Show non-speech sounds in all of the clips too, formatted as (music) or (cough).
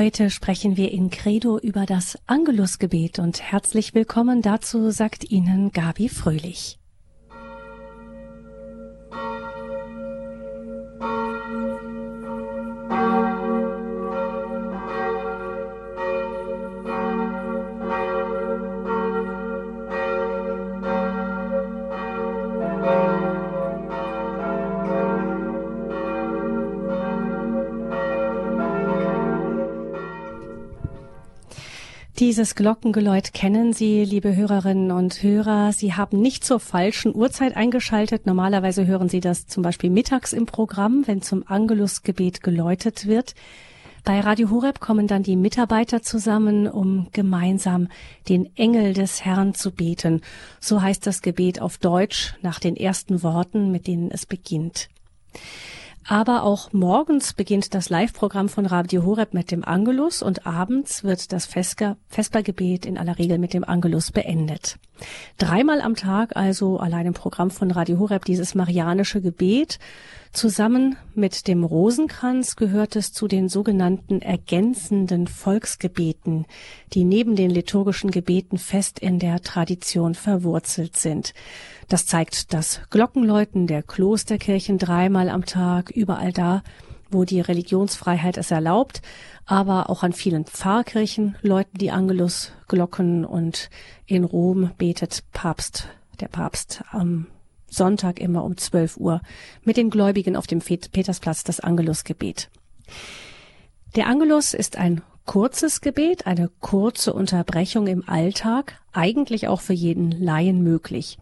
Heute sprechen wir in Credo über das Angelusgebet und herzlich willkommen dazu sagt Ihnen Gabi Fröhlich. Dieses Glockengeläut kennen Sie, liebe Hörerinnen und Hörer. Sie haben nicht zur falschen Uhrzeit eingeschaltet. Normalerweise hören Sie das zum Beispiel mittags im Programm, wenn zum Angelusgebet geläutet wird. Bei Radio Horeb kommen dann die Mitarbeiter zusammen, um gemeinsam den Engel des Herrn zu beten. So heißt das Gebet auf Deutsch nach den ersten Worten, mit denen es beginnt. Aber auch morgens beginnt das Live-Programm von Radio Horeb mit dem Angelus und abends wird das Vespergebet in aller Regel mit dem Angelus beendet. Dreimal am Tag also allein im Programm von Radio Horeb dieses marianische Gebet. Zusammen mit dem Rosenkranz gehört es zu den sogenannten ergänzenden Volksgebeten, die neben den liturgischen Gebeten fest in der Tradition verwurzelt sind. Das zeigt das Glockenläuten der Klosterkirchen dreimal am Tag, überall da, wo die Religionsfreiheit es erlaubt, aber auch an vielen Pfarrkirchen läuten die Angelusglocken und in Rom betet Papst, der Papst am Sonntag immer um 12 Uhr mit den Gläubigen auf dem Petersplatz das Angelusgebet. Der Angelus ist ein kurzes Gebet, eine kurze Unterbrechung im Alltag, eigentlich auch für jeden Laien möglich.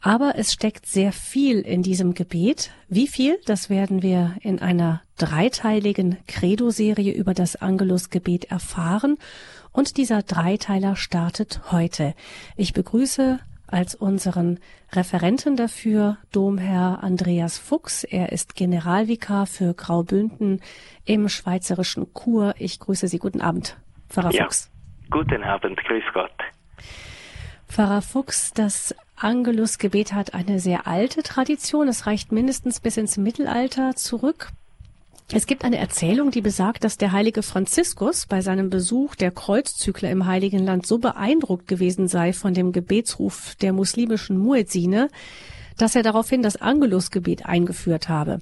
Aber es steckt sehr viel in diesem Gebet. Wie viel? Das werden wir in einer dreiteiligen Credo-Serie über das Angelus-Gebet erfahren. Und dieser Dreiteiler startet heute. Ich begrüße als unseren Referenten dafür Domherr Andreas Fuchs. Er ist Generalvikar für Graubünden im schweizerischen Chur. Ich grüße Sie. Guten Abend, Pfarrer ja, Fuchs. Guten Abend, grüß Gott. Pfarrer Fuchs, das Angelusgebet hat eine sehr alte Tradition. Es reicht mindestens bis ins Mittelalter zurück. Es gibt eine Erzählung, die besagt, dass der heilige Franziskus bei seinem Besuch der Kreuzzügler im Heiligen Land so beeindruckt gewesen sei von dem Gebetsruf der muslimischen Muezzine, dass er daraufhin das Angelusgebet eingeführt habe.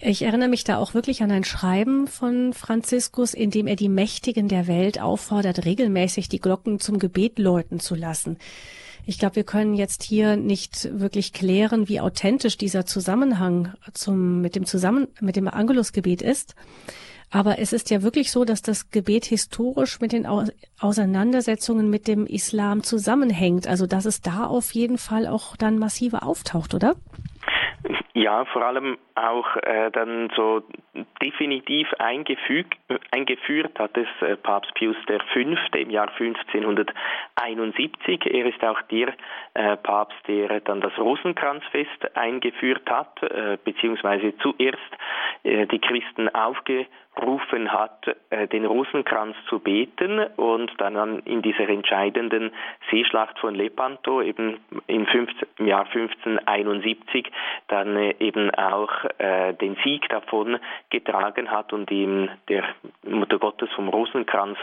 Ich erinnere mich da auch wirklich an ein Schreiben von Franziskus, in dem er die Mächtigen der Welt auffordert, regelmäßig die Glocken zum Gebet läuten zu lassen. Ich glaube, wir können jetzt hier nicht wirklich klären, wie authentisch dieser Zusammenhang zum, mit dem Zusammen, mit dem Angelusgebet ist. Aber es ist ja wirklich so, dass das Gebet historisch mit den Auseinandersetzungen mit dem Islam zusammenhängt. Also, dass es da auf jeden Fall auch dann massiver auftaucht, oder? Ja, vor allem auch äh, dann so definitiv eingeführt hat es äh, Papst Pius V. im Jahr 1571. Er ist auch der äh, Papst, der dann das Rosenkranzfest eingeführt hat, äh, beziehungsweise zuerst äh, die Christen aufgerufen rufen hat, äh, den Rosenkranz zu beten und dann in dieser entscheidenden Seeschlacht von Lepanto eben im, 15, im Jahr 1571 dann äh, eben auch äh, den Sieg davon getragen hat und ihm der Mutter Gottes vom Rosenkranz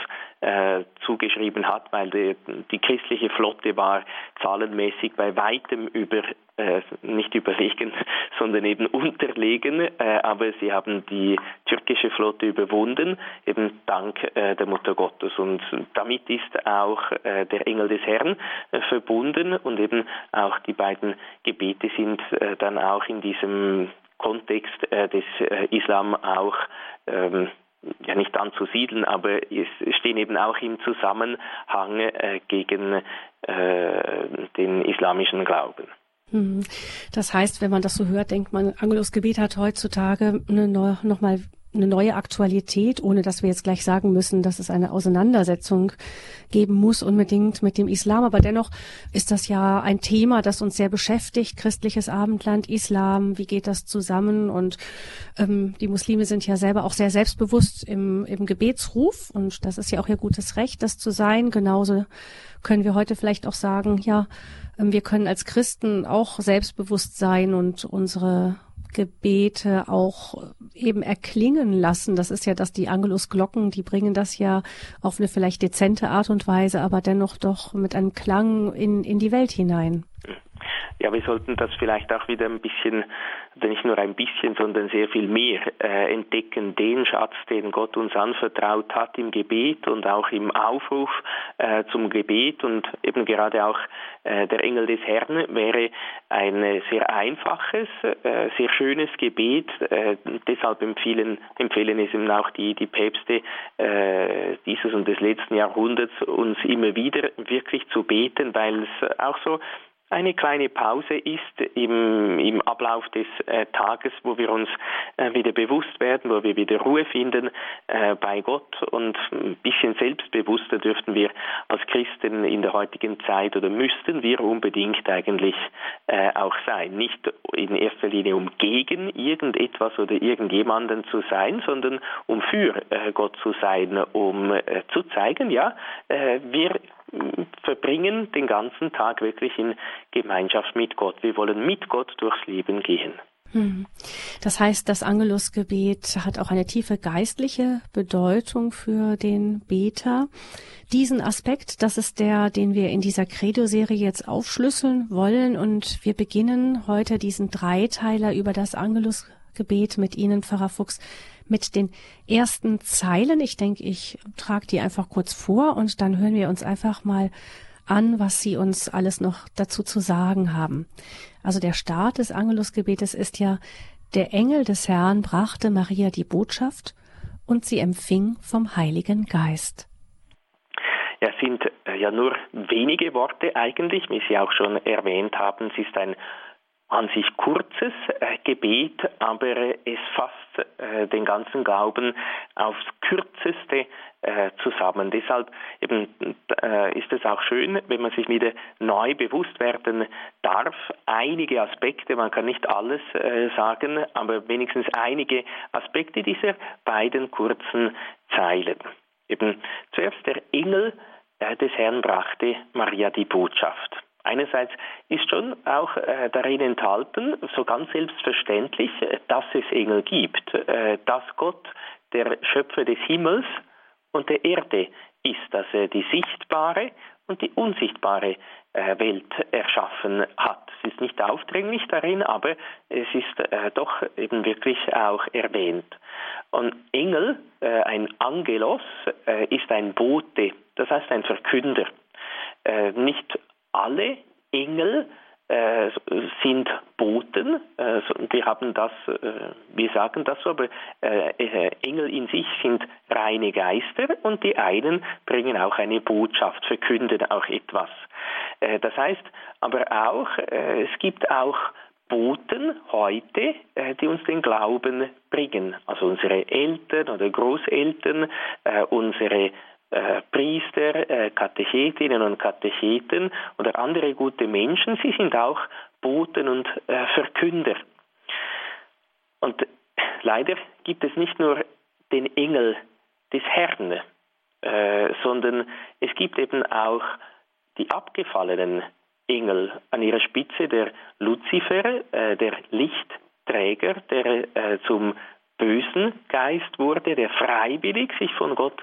zugeschrieben hat, weil die, die christliche Flotte war zahlenmäßig bei weitem über äh, nicht überlegen, (laughs) sondern eben unterlegen, äh, aber sie haben die türkische Flotte überwunden, eben dank äh, der Mutter Gottes. Und damit ist auch äh, der Engel des Herrn äh, verbunden und eben auch die beiden Gebete sind äh, dann auch in diesem Kontext des Islam auch ähm, ja nicht anzusiedeln, aber es stehen eben auch im Zusammenhang äh, gegen äh, den islamischen Glauben. Mhm. Das heißt, wenn man das so hört, denkt man, Angelus Gebet hat heutzutage eine neue, nochmal eine neue Aktualität, ohne dass wir jetzt gleich sagen müssen, dass es eine Auseinandersetzung geben muss unbedingt mit dem Islam. Aber dennoch ist das ja ein Thema, das uns sehr beschäftigt. Christliches Abendland, Islam, wie geht das zusammen? Und ähm, die Muslime sind ja selber auch sehr selbstbewusst im, im Gebetsruf. Und das ist ja auch ihr gutes Recht, das zu sein. Genauso können wir heute vielleicht auch sagen, ja, ähm, wir können als Christen auch selbstbewusst sein und unsere Gebete auch eben erklingen lassen. Das ist ja, dass die Angelusglocken, die bringen das ja auf eine vielleicht dezente Art und Weise, aber dennoch doch mit einem Klang in, in die Welt hinein ja, wir sollten das vielleicht auch wieder ein bisschen, nicht nur ein bisschen, sondern sehr viel mehr äh, entdecken, den Schatz, den Gott uns anvertraut hat im Gebet und auch im Aufruf äh, zum Gebet und eben gerade auch äh, der Engel des Herrn wäre ein sehr einfaches, äh, sehr schönes Gebet. Äh, deshalb empfehlen, empfehlen es eben auch die, die Päpste äh, dieses und des letzten Jahrhunderts, uns immer wieder wirklich zu beten, weil es auch so eine kleine Pause ist im, im Ablauf des äh, Tages, wo wir uns äh, wieder bewusst werden, wo wir wieder Ruhe finden äh, bei Gott und ein bisschen selbstbewusster dürften wir als Christen in der heutigen Zeit oder müssten wir unbedingt eigentlich äh, auch sein. Nicht in erster Linie um gegen irgendetwas oder irgendjemanden zu sein, sondern um für äh, Gott zu sein, um äh, zu zeigen, ja, wir verbringen den ganzen Tag wirklich in Gemeinschaft mit Gott. Wir wollen mit Gott durchs Leben gehen. Hm. Das heißt, das Angelusgebet hat auch eine tiefe geistliche Bedeutung für den Beter. Diesen Aspekt, das ist der, den wir in dieser Credo-Serie jetzt aufschlüsseln wollen. Und wir beginnen heute diesen Dreiteiler über das Angelusgebet mit Ihnen, Pfarrer Fuchs mit den ersten Zeilen. Ich denke, ich trage die einfach kurz vor und dann hören wir uns einfach mal an, was Sie uns alles noch dazu zu sagen haben. Also der Start des Angelusgebetes ist ja, der Engel des Herrn brachte Maria die Botschaft und sie empfing vom Heiligen Geist. Ja, sind äh, ja nur wenige Worte eigentlich, wie Sie auch schon erwähnt haben. Es ist ein an sich kurzes äh, Gebet, aber es fasst äh, den ganzen Glauben aufs kürzeste äh, zusammen. Deshalb eben, ist es auch schön, wenn man sich wieder neu bewusst werden darf, einige Aspekte, man kann nicht alles sagen, aber wenigstens einige Aspekte dieser beiden kurzen Zeilen. Eben zuerst der Engel des Herrn brachte Maria die Botschaft. Einerseits ist schon auch äh, darin enthalten, so ganz selbstverständlich, äh, dass es Engel gibt, äh, dass Gott der Schöpfer des Himmels und der Erde ist, dass er die sichtbare und die unsichtbare äh, Welt erschaffen hat. Es ist nicht aufdringlich darin, aber es ist äh, doch eben wirklich auch erwähnt. Und Engel, äh, ein Angelos, ist ein Bote, das heißt ein Verkünder. Nicht alle Engel äh, sind Boten. Äh, wir haben das, äh, wir sagen das so, aber äh, äh, Engel in sich sind reine Geister und die einen bringen auch eine Botschaft, verkünden auch etwas. Äh, das heißt aber auch, es gibt auch Boten heute, die uns den Glauben bringen. Also unsere Eltern oder Großeltern, unsere äh, Priester, äh, Katechetinnen und Katecheten oder andere gute Menschen, sie sind auch Boten und äh, Verkünder. Und leider gibt es nicht nur den Engel des Herrn, sondern es gibt eben auch die abgefallenen Engel an ihrer Spitze, der Luzifer, der Lichtträger, der zum bösen Geist wurde, der freiwillig sich von Gott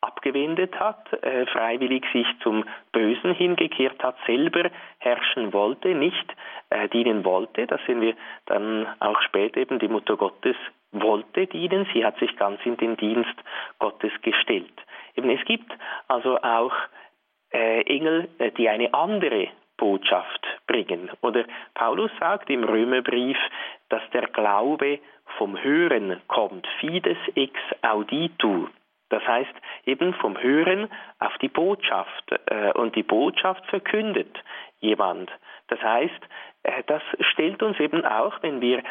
abgewendet hat, äh, freiwillig sich zum Bösen hingekehrt hat, selber herrschen wollte, nicht äh, dienen wollte. Das sehen wir dann auch später eben, die Mutter Gottes wollte dienen, sie hat sich ganz in den Dienst Gottes gestellt. Eben, es gibt also auch äh, Engel, äh, die eine andere Botschaft bringen. Oder Paulus sagt im Römerbrief, dass der Glaube vom Hören kommt, fides ex auditu. Das heißt eben vom Hören auf die Botschaft äh, und die Botschaft verkündet jemand. Das heißt, äh, das stellt uns eben auch, wenn wir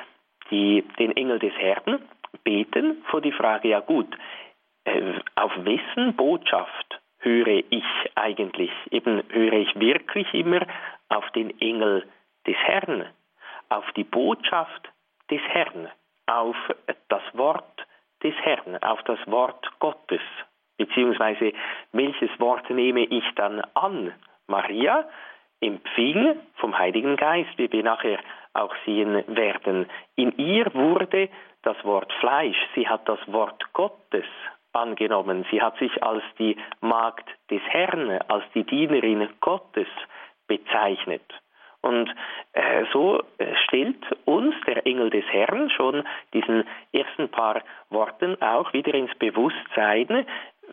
die, den Engel des Herrn beten, vor die Frage, ja gut, äh, auf wessen Botschaft höre ich eigentlich? Eben höre ich wirklich immer auf den Engel des Herrn, auf die Botschaft des Herrn, auf das Wort des Herrn, auf das Wort Gottes. Beziehungsweise welches Wort nehme ich dann an? Maria empfing vom Heiligen Geist, wie wir nachher auch sehen werden. In ihr wurde das Wort Fleisch, sie hat das Wort Gottes angenommen, sie hat sich als die Magd des Herrn, als die Dienerin Gottes bezeichnet. Und äh, so äh, stellt uns der Engel des Herrn schon diesen ersten paar Worten auch wieder ins Bewusstsein,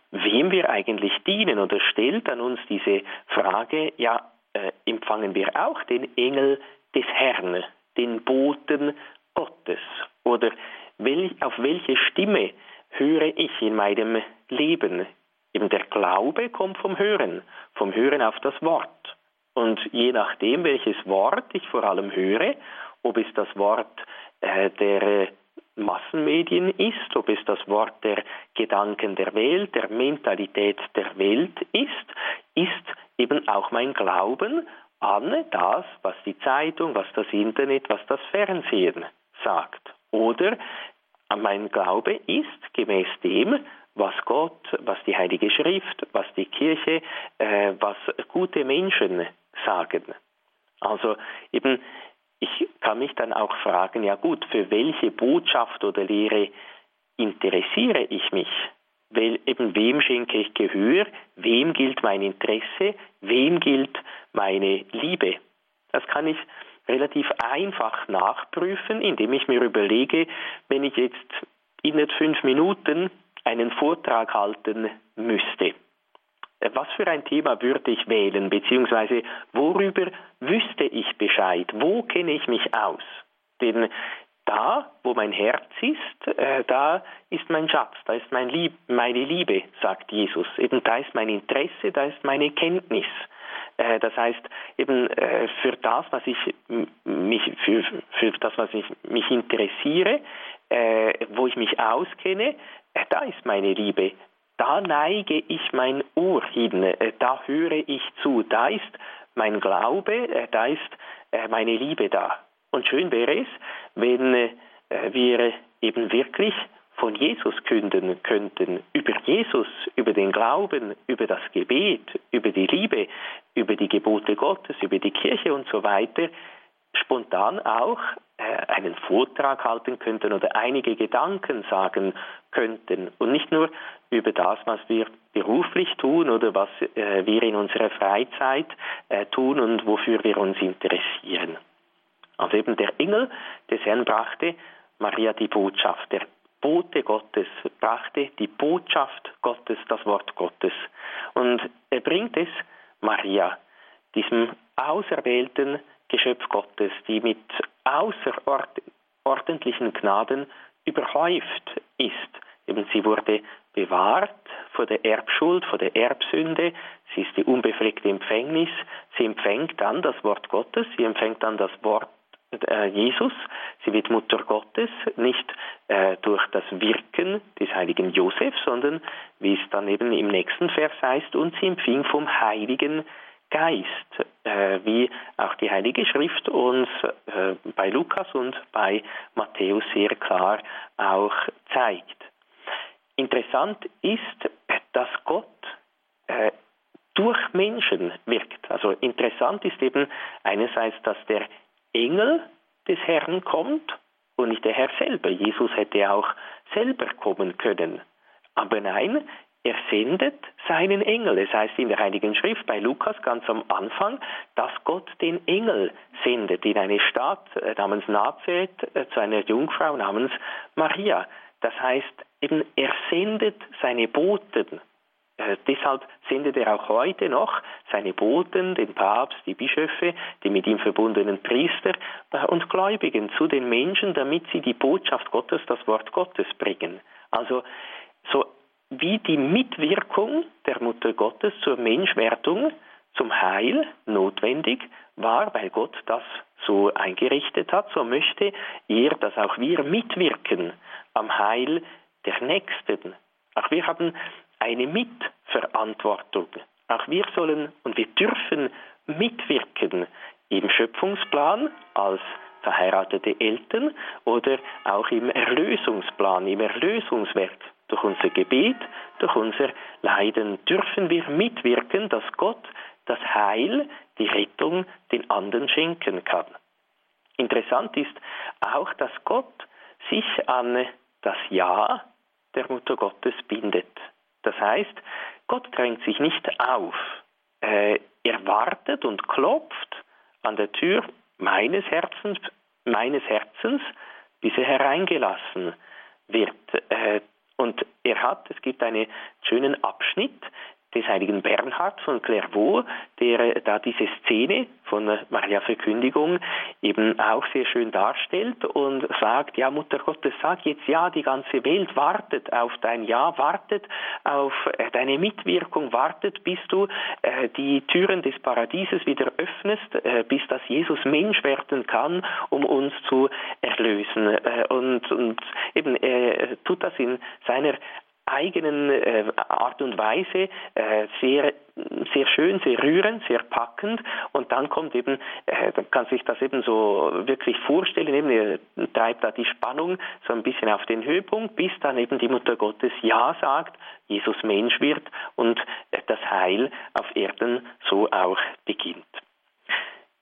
wem wir eigentlich dienen oder stellt an uns diese Frage, ja, äh, empfangen wir auch den Engel des Herrn, den Boten Gottes? Oder wel, auf welche Stimme höre ich in meinem Leben? Eben der Glaube kommt vom Hören, vom Hören auf das Wort. Und je nachdem, welches Wort ich vor allem höre, ob es das Wort äh, der Massenmedien ist, ob es das Wort der Gedanken der Welt, der Mentalität der Welt ist, ist eben auch mein Glauben an das, was die Zeitung, was das Internet, was das Fernsehen sagt. Oder mein Glaube ist gemäß dem, was Gott, was die Heilige Schrift, was die Kirche, äh, was gute Menschen sagen. Also eben ich kann mich dann auch fragen, ja gut, für welche Botschaft oder Lehre interessiere ich mich? Wel, eben wem schenke ich Gehör? Wem gilt mein Interesse? Wem gilt meine Liebe? Das kann ich relativ einfach nachprüfen, indem ich mir überlege, wenn ich jetzt in fünf Minuten einen Vortrag halten müsste was für ein Thema würde ich wählen, beziehungsweise worüber wüsste ich Bescheid, wo kenne ich mich aus? Denn da, wo mein Herz ist, äh, da ist mein Schatz, da ist mein Lieb, meine Liebe, sagt Jesus. Eben da ist mein Interesse, da ist meine Kenntnis. Äh, das heißt, eben äh, für das, was ich mich, für, für das, was ich mich interessiere, wo ich mich auskenne, da ist meine Liebe da neige ich mein Ohr hin, äh, da höre ich zu, da ist mein Glaube, äh, da ist äh, meine Liebe da. Und schön wäre es, wenn wir eben wirklich von Jesus künden könnten, über Jesus, über den Glauben, über das Gebet, über die Liebe, über die Gebote Gottes, über die Kirche und so weiter, spontan auch einen Vortrag halten könnten oder einige Gedanken sagen könnten und nicht nur über das, was wir beruflich tun oder was äh, wir in unserer Freizeit äh, tun und wofür wir uns interessieren. Also eben der Engel des Herrn brachte Maria die Botschaft, der Bote Gottes brachte die Botschaft Gottes, das Wort Gottes. Und er bringt es Maria, diesem auserwählten Geschöpf Gottes, die mit außerordentlichen Gnaden überhäuft ist. Eben sie wurde bewahrt vor der Erbschuld, vor der Erbsünde. Sie ist die unbefleckte Empfängnis. Sie empfängt dann das Wort Gottes. Sie empfängt dann das Wort äh, Jesus. Sie wird Mutter Gottes, nicht äh, durch das Wirken des heiligen Josef, sondern wie es dann eben im nächsten Vers heißt, und sie empfing vom Heiligen Geist, äh, wie auch die Heilige Schrift uns äh, bei Lukas und bei Matthäus sehr klar auch zeigt. Interessant ist, dass Gott äh, durch Menschen wirkt. Also interessant ist eben einerseits, dass der Engel des Herrn kommt und nicht der Herr selber. Jesus hätte auch selber kommen können. Aber nein, er sendet seinen Engel. Es heißt in der Heiligen Schrift bei Lukas ganz am Anfang, dass Gott den Engel sendet in eine Stadt äh, namens Nazareth äh, zu einer Jungfrau namens Maria. Das heißt, eben er sendet seine Boten. Äh, deshalb sendet er auch heute noch seine Boten, den Papst, die Bischöfe, die mit ihm verbundenen Priester und Gläubigen zu den Menschen, damit sie die Botschaft Gottes, das Wort Gottes bringen. Also so wie die Mitwirkung der Mutter Gottes zur Menschwerdung, zum Heil notwendig war, weil Gott das so eingerichtet hat, so möchte er, dass auch wir mitwirken am Heil der Nächsten. Auch wir haben eine Mitverantwortung. Auch wir sollen und wir dürfen mitwirken im Schöpfungsplan als verheiratete Eltern oder auch im Erlösungsplan, im Erlösungswerk durch unser Gebet, durch unser Leiden dürfen wir mitwirken, dass Gott das Heil, die Rettung den anderen schenken kann. Interessant ist auch, dass Gott sich an das Ja der Mutter Gottes bindet. Das heißt, Gott drängt sich nicht auf. Äh, er wartet und klopft an der Tür meines Herzens, meines Herzens, bis er hereingelassen wird. Und er hat, es gibt einen schönen Abschnitt des heiligen Bernhard von Clairvaux, der da diese Szene von Maria Verkündigung eben auch sehr schön darstellt und sagt, ja Mutter Gottes, sag jetzt ja, die ganze Welt wartet auf dein Ja, wartet auf äh, deine Mitwirkung, wartet, bis du äh, die Türen des Paradieses wieder öffnest, äh, bis das Jesus Mensch werden kann, um uns zu erlösen. Äh, und, und eben tut das in seiner eigenen äh, Art und Weise äh, sehr sehr schön, sehr rührend, sehr packend und dann kommt eben, äh, man kann sich das eben so wirklich vorstellen, eben er treibt da die Spannung so ein bisschen auf den Höhepunkt, bis dann eben die Mutter Gottes Ja sagt, Jesus Mensch wird und äh, das Heil auf Erden so auch beginnt.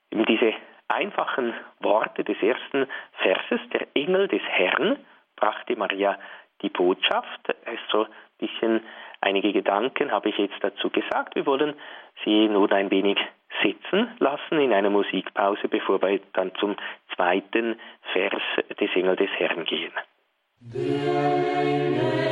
Eben diese einfachen Worte des ersten Verses, der Engel des Herrn brachte Maria die Botschaft. Also ein bisschen einige Gedanken habe ich jetzt dazu gesagt. Wir wollen Sie nun ein wenig sitzen lassen in einer Musikpause, bevor wir dann zum zweiten Vers des Engel des Herrn gehen. zweite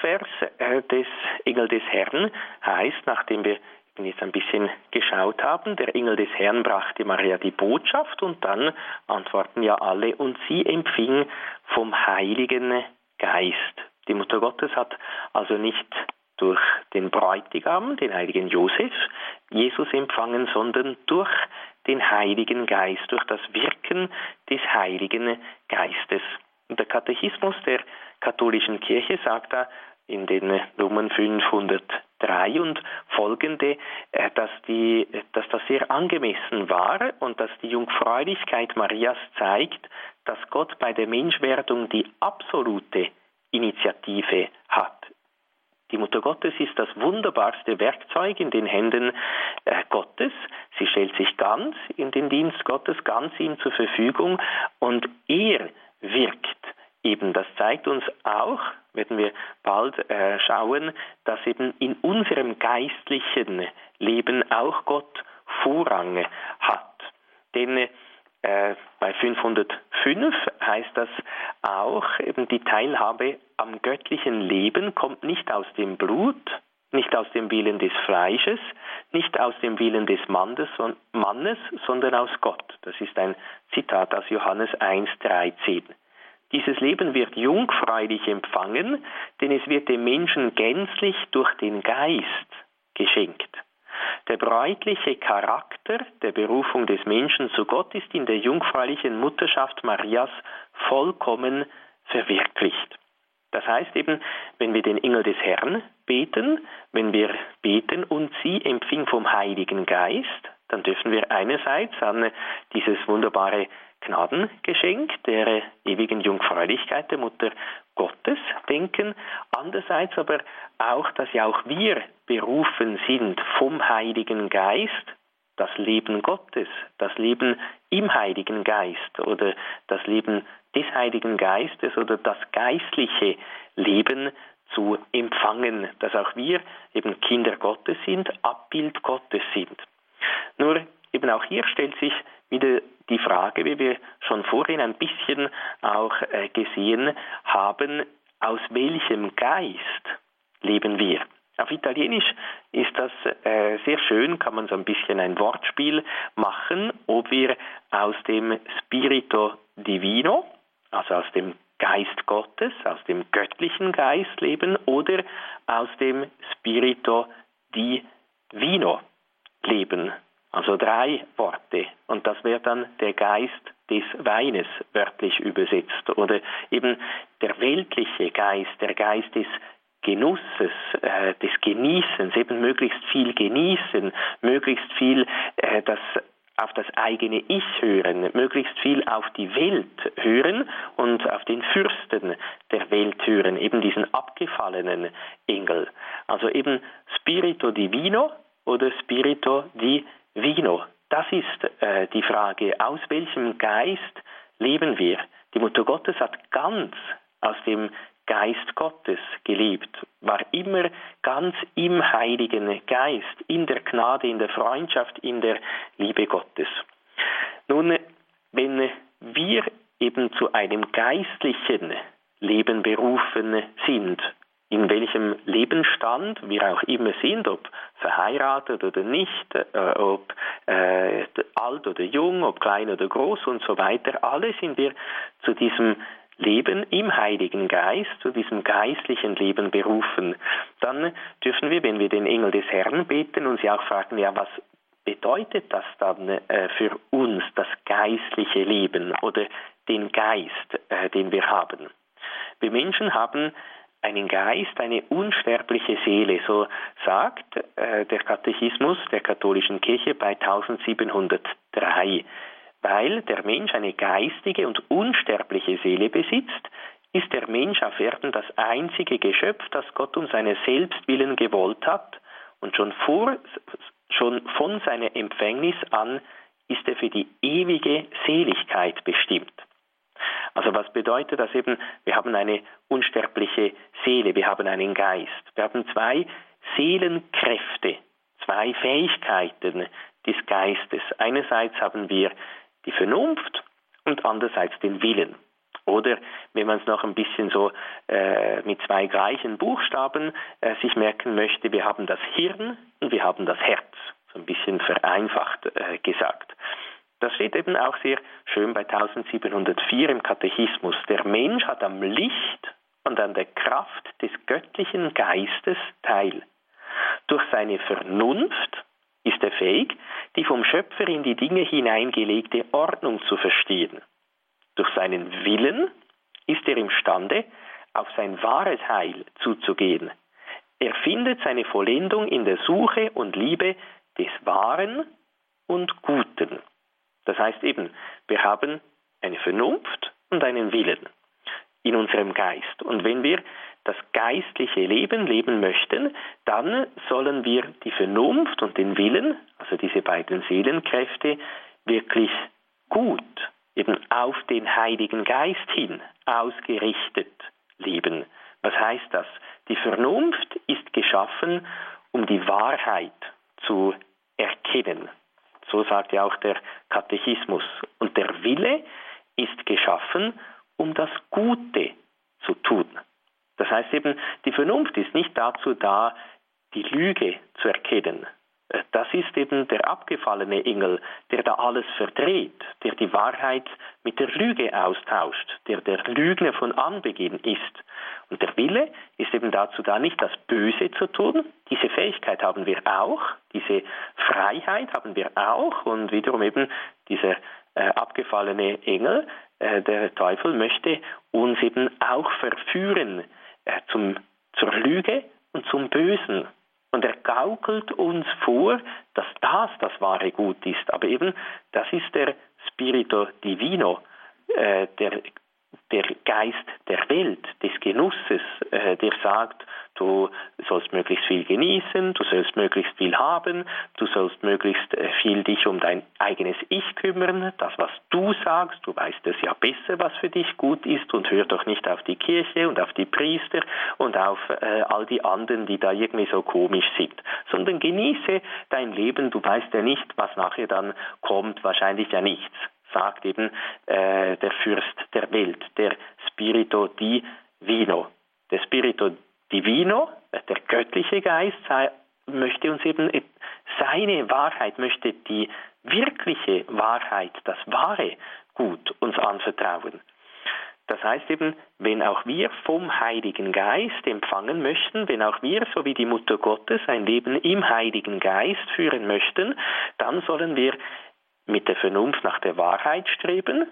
Vers äh, des Engel des Herrn heißt, nachdem wir jetzt ein bisschen geschaut haben, der Engel des Herrn brachte Maria die Botschaft und dann antworten ja alle und sie empfing vom Heiligen Geist. Die Mutter Gottes hat also nicht durch den Bräutigam, den heiligen Josef, Jesus empfangen, sondern durch den Heiligen Geist, durch das Wirken des Heiligen Geistes. Und der Katechismus der katholischen Kirche sagt da in den Nummern 503 und folgende, äh, dass, die, dass das sehr angemessen war und dass die Jungfräulichkeit Marias zeigt, dass Gott bei der Menschwerdung die absolute Initiative hat. Die Mutter Gottes ist das wunderbarste Werkzeug in den Händen äh, Gottes. Sie stellt sich ganz in den Dienst Gottes, ganz ihm zur Verfügung und er wirkt eben. Das zeigt uns auch, werden wir bald äh, schauen, dass eben in unserem geistlichen Leben auch Gott Vorrang hat. Denn äh, bei 505 heißt das auch, eben die Teilhabe am göttlichen Leben kommt nicht aus dem Blut, nicht aus dem Willen des Fleisches, nicht aus dem Willen des Mannes, Mannes sondern aus Gott. Das ist ein Zitat aus Johannes 1, 13. Dieses Leben wird jungfräulich empfangen, denn es wird dem Menschen gänzlich durch den Geist geschenkt. Der bräutliche Charakter der Berufung des Menschen zu Gott ist in der jungfräulichen Mutterschaft Marias vollkommen verwirklicht. Das heißt eben, wenn wir den Engel des Herrn beten, wenn wir beten und sie empfing vom Heiligen Geist, dann dürfen wir einerseits an dieses wunderbare Gnadengeschenk der ewigen Jungfräulichkeit der Mutter Gottes denken, andererseits aber auch, dass ja auch wir berufen sind vom Heiligen Geist, das Leben Gottes, das Leben im Heiligen Geist oder das Leben des Heiligen Geistes oder das geistliche Leben zu empfangen, dass auch wir eben Kinder Gottes sind, Abbild Gottes sind. Nur eben auch hier stellt sich wieder die Frage, wie wir schon vorhin ein bisschen auch äh, gesehen haben, aus welchem Geist leben wir? Auf Italienisch ist das äh, sehr schön, kann man so ein bisschen ein Wortspiel machen, ob wir aus dem Spirito Divino, also aus dem Geist Gottes, aus dem göttlichen Geist leben oder aus dem Spirito Divino leben. Also drei Worte. Und das wäre dann der Geist des Weines wörtlich übersetzt. Oder eben der weltliche Geist, der Geist des Genusses, äh, des Genießens, eben möglichst viel genießen, möglichst viel äh, das auf das eigene Ich hören, möglichst viel auf die Welt hören und auf den Fürsten der Welt hören, eben diesen abgefallenen Engel. Also eben Spirito Divino oder Spirito Divino. Das ist äh, die Frage, aus welchem Geist leben wir? Die Mutter Gottes hat ganz aus dem Geist Gottes gelebt, war immer ganz im Heiligen Geist, in der Gnade, in der Freundschaft, in der Liebe Gottes. Nun, wenn wir eben zu einem geistlichen Leben berufen sind, in welchem Lebensstand wir auch immer sind, ob verheiratet oder nicht, äh, ob äh, alt oder jung, ob klein oder groß und so weiter, alle sind wir zu diesem Leben im Heiligen Geist, zu diesem geistlichen Leben berufen, dann dürfen wir, wenn wir den Engel des Herrn beten, uns ja auch fragen, ja, was bedeutet das dann äh, für uns, das geistliche Leben oder den Geist, äh, den wir haben? Wir Menschen haben einen Geist, eine unsterbliche Seele, so sagt äh, der Katechismus der katholischen Kirche bei 1703. Weil der Mensch eine geistige und unsterbliche Seele besitzt, ist der Mensch auf Erden das einzige Geschöpf, das Gott um seine Selbstwillen gewollt hat und schon, vor, schon von seiner Empfängnis an ist er für die ewige Seligkeit bestimmt. Also was bedeutet das eben? Wir haben eine unsterbliche Seele, wir haben einen Geist. Wir haben zwei Seelenkräfte, zwei Fähigkeiten des Geistes. Einerseits haben wir die Vernunft und andererseits den Willen. Oder wenn man es noch ein bisschen so äh, mit zwei gleichen Buchstaben äh, sich merken möchte, wir haben das Hirn und wir haben das Herz, so ein bisschen vereinfacht äh, gesagt. Das steht eben auch sehr schön bei 1704 im Katechismus. Der Mensch hat am Licht und an der Kraft des göttlichen Geistes teil. Durch seine Vernunft ist er fähig, die vom Schöpfer in die Dinge hineingelegte Ordnung zu verstehen. Durch seinen Willen ist er imstande, auf sein wahres Heil zuzugehen. Er findet seine Vollendung in der Suche und Liebe des Wahren und Guten. Das heißt eben, wir haben eine Vernunft und einen Willen in unserem Geist. Und wenn wir das geistliche Leben leben möchten, dann sollen wir die Vernunft und den Willen, also diese beiden Seelenkräfte, wirklich gut, eben auf den Heiligen Geist hin ausgerichtet leben. Was heißt das? Die Vernunft ist geschaffen, um die Wahrheit zu erkennen. So sagt ja auch der Katechismus. Und der Wille ist geschaffen, um das Gute zu tun. Das heißt eben, die Vernunft ist nicht dazu da, die Lüge zu erkennen. Äh, das ist eben der abgefallene Engel, der da alles verdreht, der die Wahrheit mit der Lüge austauscht, der der Lügner von Anbeginn ist. Und der Wille ist eben dazu da, nicht das Böse zu tun. Diese Fähigkeit haben wir auch, diese Freiheit haben wir auch und wiederum eben dieser äh, abgefallene Engel, äh, der Teufel möchte uns eben auch verführen äh, zum, zur Lüge und zum Bösen. Und er gaukelt uns vor, dass das das wahre Gut ist. Aber eben, das ist der Spirito Divino, äh, der der Geist der Welt, des Genusses, äh, der sagt, du sollst möglichst viel genießen, du sollst möglichst viel haben, du sollst möglichst äh, viel dich um dein eigenes Ich kümmern, das, was du sagst, du weißt es ja besser, was für dich gut ist und hör doch nicht auf die Kirche und auf die Priester und auf äh, all die anderen, die da irgendwie so komisch sind, sondern genieße dein Leben, du weißt ja nicht, was nachher dann kommt, wahrscheinlich ja nichts sagt eben äh, der Fürst der Welt, der Spirito Divino. Der Spirito Divino, äh, der göttliche Geist, sei, möchte uns eben seine Wahrheit, möchte die wirkliche Wahrheit, das wahre Gut uns anvertrauen. Das heißt eben, wenn auch wir vom Heiligen Geist empfangen möchten, wenn auch wir, so wie die Mutter Gottes, ein Leben im Heiligen Geist führen möchten, dann sollen wir mit der Vernunft nach der Wahrheit streben,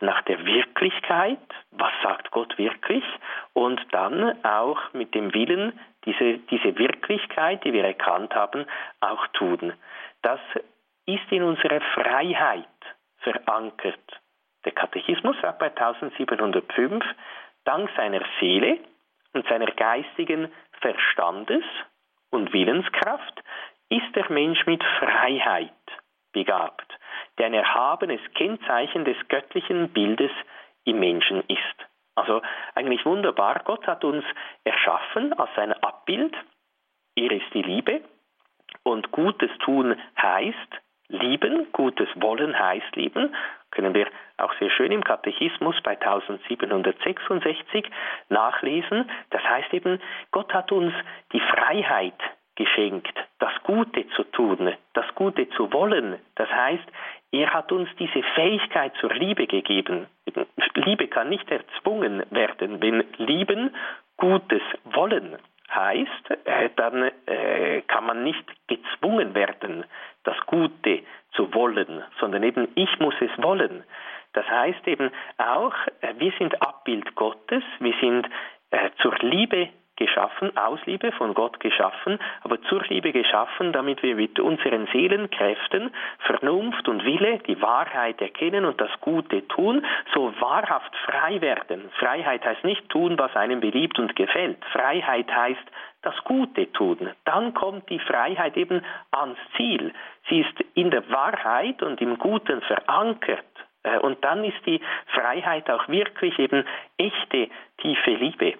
nach der Wirklichkeit, was sagt Gott wirklich, und dann auch mit dem Willen, diese, diese Wirklichkeit, die wir erkannt haben, auch tun. Das ist in unserer Freiheit verankert. Der Katechismus sagt bei 1705, dank seiner Seele und seiner geistigen Verstandes und Willenskraft ist der Mensch mit Freiheit begabt, ein erhabenes Kennzeichen des göttlichen Bildes im Menschen ist. Also eigentlich wunderbar, Gott hat uns erschaffen als sein Abbild, er ist die Liebe und Gutes tun heißt lieben, Gutes wollen heißt lieben, können wir auch sehr schön im Katechismus bei 1766 nachlesen. Das heißt eben, Gott hat uns die Freiheit geschenkt, das Gute zu tun, das Gute zu wollen. Das heißt, er hat uns diese Fähigkeit zur Liebe gegeben. Liebe kann nicht erzwungen werden. Wenn lieben Gutes wollen heißt, äh, dann äh, kann man nicht gezwungen werden, das Gute zu wollen, sondern eben ich muss es wollen. Das heißt eben auch, äh, wir sind Abbild Gottes, wir sind zur Liebe geschaffen, aus Liebe von Gott geschaffen, aber zur Liebe geschaffen, damit wir mit unseren Seelenkräften, Vernunft und Wille die Wahrheit erkennen und das Gute tun, so wahrhaft frei werden. Freiheit heißt nicht tun, was einem beliebt und gefällt. Freiheit heißt das Gute tun. Dann kommt die Freiheit eben ans Ziel. Sie ist in der Wahrheit und im Guten verankert. Äh, und dann ist die Freiheit auch wirklich eben echte, tiefe Liebe.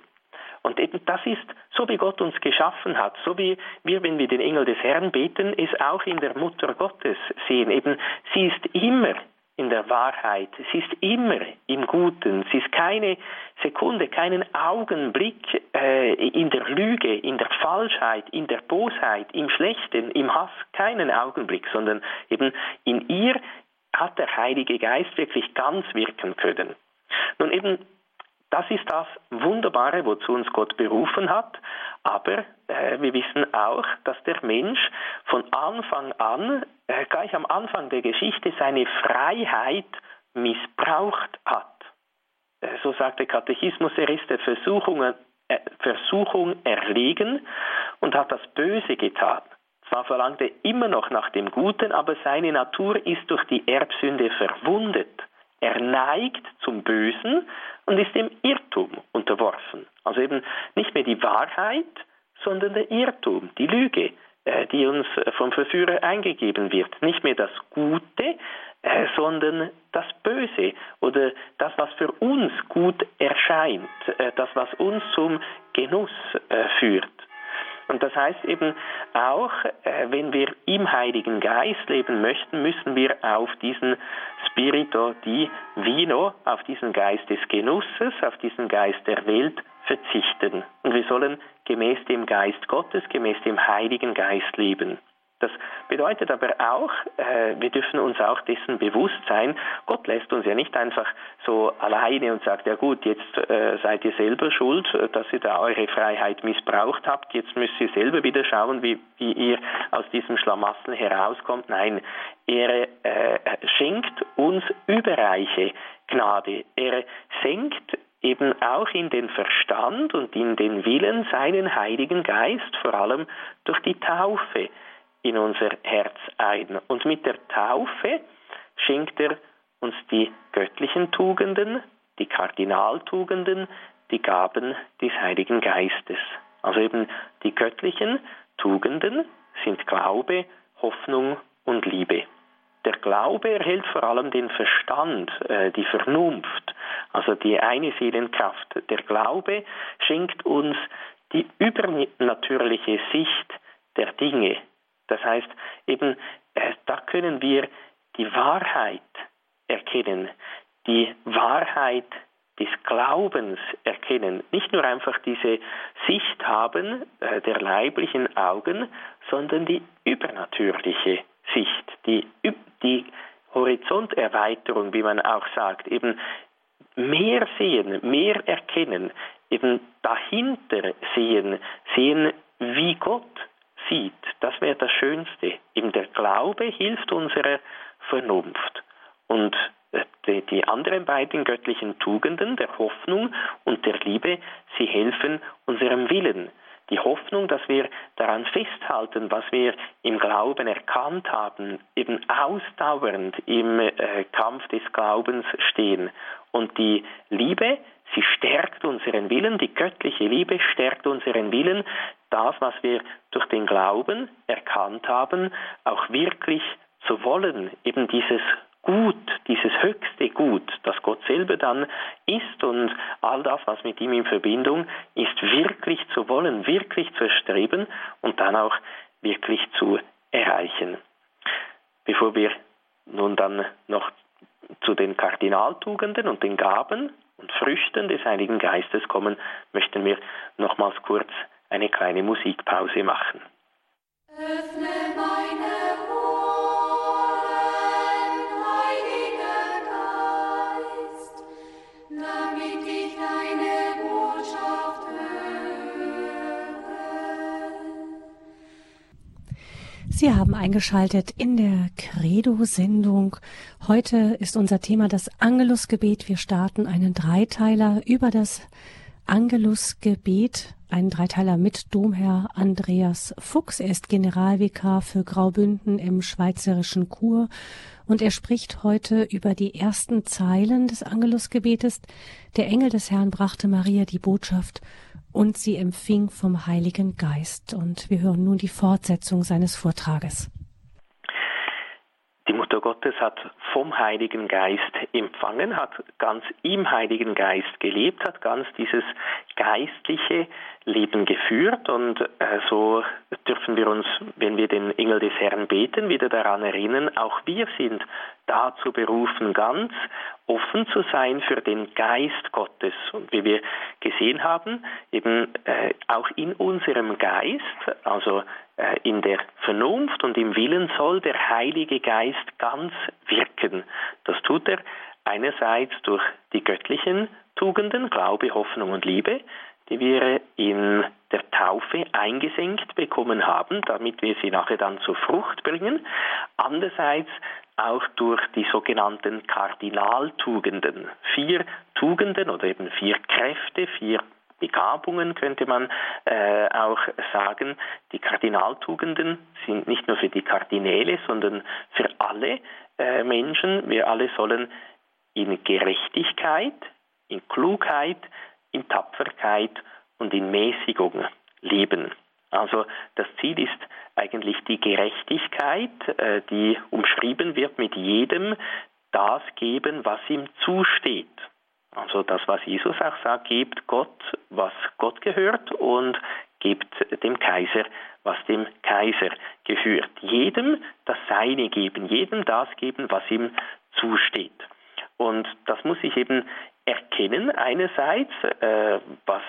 Und eben das ist, so wie Gott uns geschaffen hat, so wie wir, wenn wir den Engel des Herrn beten, es auch in der Mutter Gottes sehen. Eben, sie ist immer in der Wahrheit, sie ist immer im Guten, sie ist keine Sekunde, keinen Augenblick äh, in der Lüge, in der Falschheit, in der Bosheit, im Schlechten, im Hass, keinen Augenblick, sondern eben in ihr hat der Heilige Geist wirklich ganz wirken können. Nun eben das ist das Wunderbare, wozu uns Gott berufen hat. Aber äh, wir wissen auch, dass der Mensch von Anfang an, äh, gleich am Anfang der Geschichte, seine Freiheit missbraucht hat. Äh, so sagt der Katechismus, er ist der Versuchung, äh, Versuchung erlegen und hat das Böse getan. Zwar verlangt er immer noch nach dem Guten, aber seine Natur ist durch die Erbsünde verwundet. Er neigt zum Bösen und ist dem Irrtum unterworfen. Also eben nicht mehr die Wahrheit, sondern der Irrtum, die Lüge, äh, die uns vom Verführer eingegeben wird. Nicht mehr das Gute, äh, sondern das Böse oder das, was für uns gut erscheint, äh, das, was uns zum Genuss führt. Und das heißt eben auch, äh, wenn wir im Heiligen Geist leben möchten, müssen wir auf diesen Spirito di Vino, auf diesen Geist des Genusses, auf diesen Geist der Welt verzichten. Und wir sollen gemäß dem Geist Gottes, gemäß dem Heiligen Geist leben. Das bedeutet aber auch, äh, wir dürfen uns auch dessen bewusst sein, Gott lässt uns ja nicht einfach so alleine und sagt, ja gut, jetzt äh, seid ihr selber schuld, äh, dass ihr da eure Freiheit missbraucht habt, jetzt müsst ihr selber wieder schauen, wie, wie ihr aus diesem Schlamassel herauskommt. Nein, er äh, schenkt uns überreiche Gnade. Er senkt eben auch in den Verstand und in den Willen seinen Heiligen Geist, vor allem durch die Taufe in unser Herz ein. Und mit der Taufe schenkt er uns die göttlichen Tugenden, die Kardinaltugenden, die Gaben des Heiligen Geistes. Also eben die göttlichen Tugenden sind Glaube, Hoffnung und Liebe. Der Glaube erhält vor allem den Verstand, äh, die Vernunft, also die eine Seelenkraft. Der Glaube schenkt uns die übernatürliche Sicht der Dinge, das heißt, eben, äh, da können wir die Wahrheit erkennen, die Wahrheit des Glaubens erkennen, nicht nur einfach diese Sicht haben äh, der leiblichen Augen, sondern die übernatürliche Sicht, die, die Horizonterweiterung, wie man auch sagt, eben mehr sehen, mehr erkennen, eben dahinter sehen, sehen, wie Gott sieht, das wäre das Schönste. Eben der Glaube hilft unserer Vernunft. Und die, die anderen beiden göttlichen Tugenden, der Hoffnung und der Liebe, sie helfen unserem Willen. Die Hoffnung, dass wir daran festhalten, was wir im Glauben erkannt haben, eben ausdauernd im äh, Kampf des Glaubens stehen. Und die Liebe, sie stärkt unseren Willen, die göttliche Liebe stärkt unseren Willen, das, was wir durch den Glauben erkannt haben, auch wirklich zu wollen, eben dieses Gut, dieses höchste Gut, das Gott selber dann ist und all das, was mit ihm in Verbindung ist, wirklich zu wollen, wirklich zu erstreben und dann auch wirklich zu erreichen. Bevor wir nun dann noch zu den Kardinaltugenden und den Gaben und Früchten des Heiligen Geistes kommen, möchten wir nochmals kurz eine kleine Musikpause machen. Öffne Sie haben eingeschaltet in der Credo-Sendung. Heute ist unser Thema das Angelusgebet. Wir starten einen Dreiteiler über das Angelusgebet, einen Dreiteiler mit Domherr Andreas Fuchs. Er ist Generalvikar für Graubünden im schweizerischen Kur und er spricht heute über die ersten Zeilen des Angelusgebetes. Der Engel des Herrn brachte Maria die Botschaft und sie empfing vom Heiligen Geist. Und wir hören nun die Fortsetzung seines Vortrages. Die Mutter Gottes hat vom Heiligen Geist empfangen, hat ganz im Heiligen Geist gelebt, hat ganz dieses geistliche Leben geführt und äh, so dürfen wir uns, wenn wir den Engel des Herrn beten, wieder daran erinnern, auch wir sind dazu berufen, ganz offen zu sein für den Geist Gottes. Und wie wir gesehen haben, eben äh, auch in unserem Geist, also äh, in der Vernunft und im Willen soll der Heilige Geist ganz wirken. Das tut er einerseits durch die göttlichen Tugenden, Glaube, Hoffnung und Liebe, die wir in der Taufe eingesenkt bekommen haben, damit wir sie nachher dann zur Frucht bringen. Andererseits auch durch die sogenannten Kardinaltugenden. Vier Tugenden oder eben vier Kräfte, vier Begabungen könnte man äh, auch sagen. Die Kardinaltugenden sind nicht nur für die Kardinäle, sondern für alle äh, Menschen. Wir alle sollen in Gerechtigkeit, in Klugheit, in Tapferkeit und in Mäßigung leben. Also das Ziel ist eigentlich die Gerechtigkeit, äh, die umschrieben wird mit jedem das geben, was ihm zusteht. Also das, was Jesus auch sagt, gebt Gott, was Gott gehört und gebt dem Kaiser, was dem Kaiser gehört. Jedem das Seine geben, jedem das geben, was ihm zusteht. Und das muss ich eben erkennen einerseits, äh, was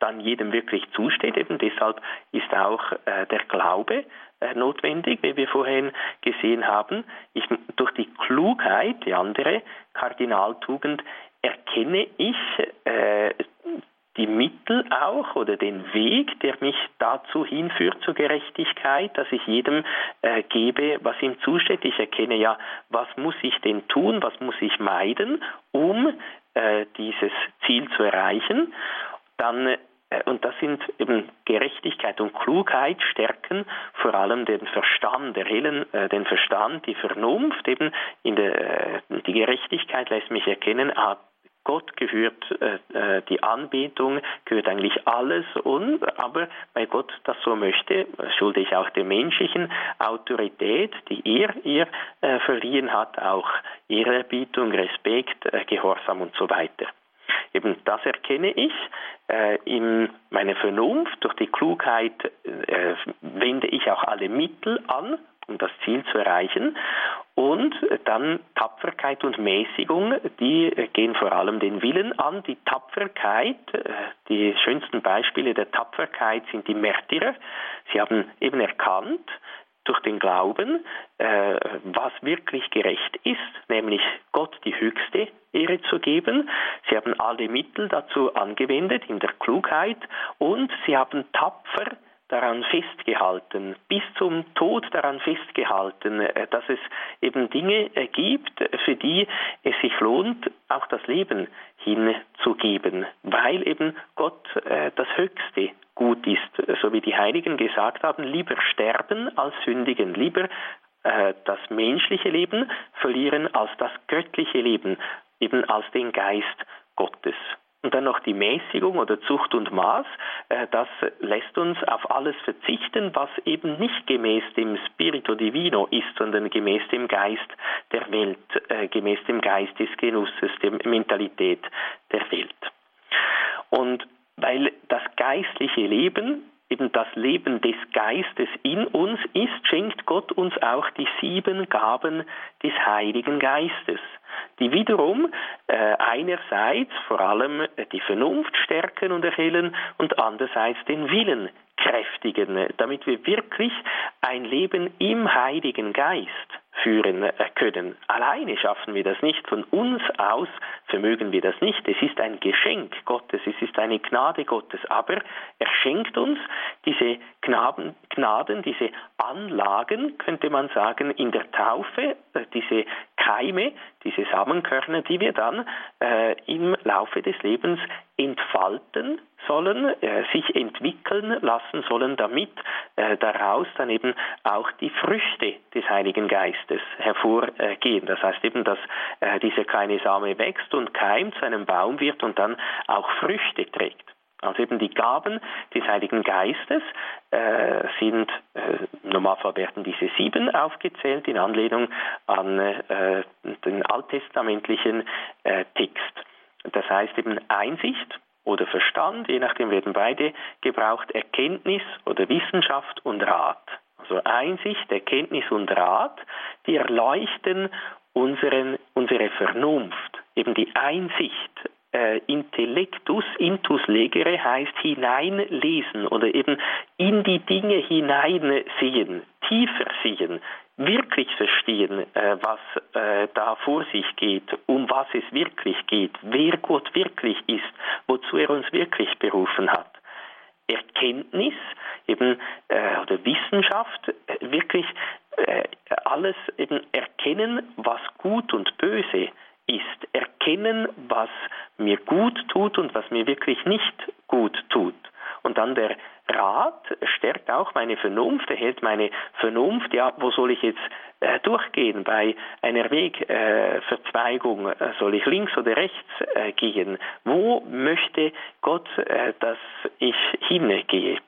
dann jedem wirklich zusteht. Eben deshalb ist auch äh, der Glaube äh, notwendig, wie wir vorhin gesehen haben. Ich, durch die Klugheit, die andere Kardinaltugend, erkenne ich äh, die Mittel auch oder den Weg, der mich dazu hinführt zur Gerechtigkeit, dass ich jedem äh, gebe, was ihm zusteht. Ich erkenne ja, was muss ich denn tun, was muss ich meiden, um äh, dieses Ziel zu erreichen. Dann äh, und das sind eben Gerechtigkeit und Klugheit stärken vor allem den Verstand, der Hellen, äh, den Verstand, die Vernunft, eben in der, äh, die Gerechtigkeit lässt mich erkennen, ah, Gott gehört äh, äh, die Anbetung, gehört eigentlich alles und aber weil Gott das so möchte, schulde ich auch der menschlichen Autorität, die er ihr äh, verliehen hat, auch Ehrerbietung, Respekt, äh, Gehorsam und so weiter. Eben das erkenne ich äh, in meiner Vernunft, durch die Klugheit äh, wende ich auch alle Mittel an, um das Ziel zu erreichen. Und dann Tapferkeit und Mäßigung, die gehen vor allem den Willen an. Die Tapferkeit, äh, die schönsten Beispiele der Tapferkeit sind die Märtyrer. Sie haben eben erkannt, durch den Glauben, äh, was wirklich gerecht ist, nämlich Gott die höchste Ehre zu geben. Sie haben alle Mittel dazu angewendet in der Klugheit und sie haben tapfer daran festgehalten, bis zum Tod daran festgehalten, äh, dass es eben Dinge äh, gibt, für die es sich lohnt, auch das Leben hinzugeben, weil eben Gott äh, das höchste Gut ist, so wie die Heiligen gesagt haben, lieber sterben als sündigen, lieber das menschliche Leben verlieren als das göttliche Leben, eben als den Geist Gottes. Und dann noch die Mäßigung oder Zucht und Maß. Äh, das lässt uns auf alles verzichten, was eben nicht gemäß dem Spirito Divino ist, sondern gemäß dem Geist der Welt, äh, gemäß dem Geist des Genusses, der Mentalität der Welt. Und weil das geistliche Leben eben das Leben des Geistes in uns ist, schenkt Gott uns auch die sieben Gaben des Heiligen Geistes die wiederum äh, einerseits vor allem die Vernunft stärken und erhellen und andererseits den Willen kräftigen, damit wir wirklich ein Leben im Heiligen Geist führen äh, können. Alleine schaffen wir das nicht, von uns aus vermögen wir das nicht. Es ist ein Geschenk Gottes, es ist eine Gnade Gottes, aber er schenkt uns diese Gnaden, Gnaden diese Anlagen, könnte man sagen, in der Taufe, äh, diese Keime, diese Samenkörner, die wir dann äh, im Laufe des Lebens entfalten sollen, äh, sich entwickeln lassen sollen, damit äh, daraus dann eben auch die Früchte des Heiligen Geistes hervorgehen. Das heißt eben, dass äh, dieser kleine Same wächst und keimt, zu einem Baum wird und dann auch Früchte trägt. Also eben die Gaben des Heiligen Geistes äh, sind, äh, Normalfall werden diese sieben aufgezählt in Anlehnung an äh, den alttestamentlichen äh, Text. Das heißt eben Einsicht oder Verstand, je nachdem werden beide gebraucht, Erkenntnis oder Wissenschaft und Rat. Also Einsicht, Erkenntnis und Rat, die erleuchten unseren, unsere Vernunft. Eben die Einsicht äh, Intellectus, intus legere heißt hineinlesen oder eben in die Dinge hineinsehen, tiefer sehen, wirklich verstehen, äh, was äh, da vor sich geht, um was es wirklich geht, wer Gott wirklich ist, wozu er uns wirklich berufen hat. Erkenntnis, eben äh, oder Wissenschaft, wirklich alles eben erkennen, was gut und böse ist. Erkennen, was mir gut tut und was mir wirklich nicht gut tut. Und dann der Rat stärkt auch meine Vernunft, erhält meine Vernunft, ja, wo soll ich jetzt äh, durchgehen bei einer Wegverzweigung? Äh, soll ich links oder rechts äh, gehen? Wo möchte Gott, äh, dass ich hingehe?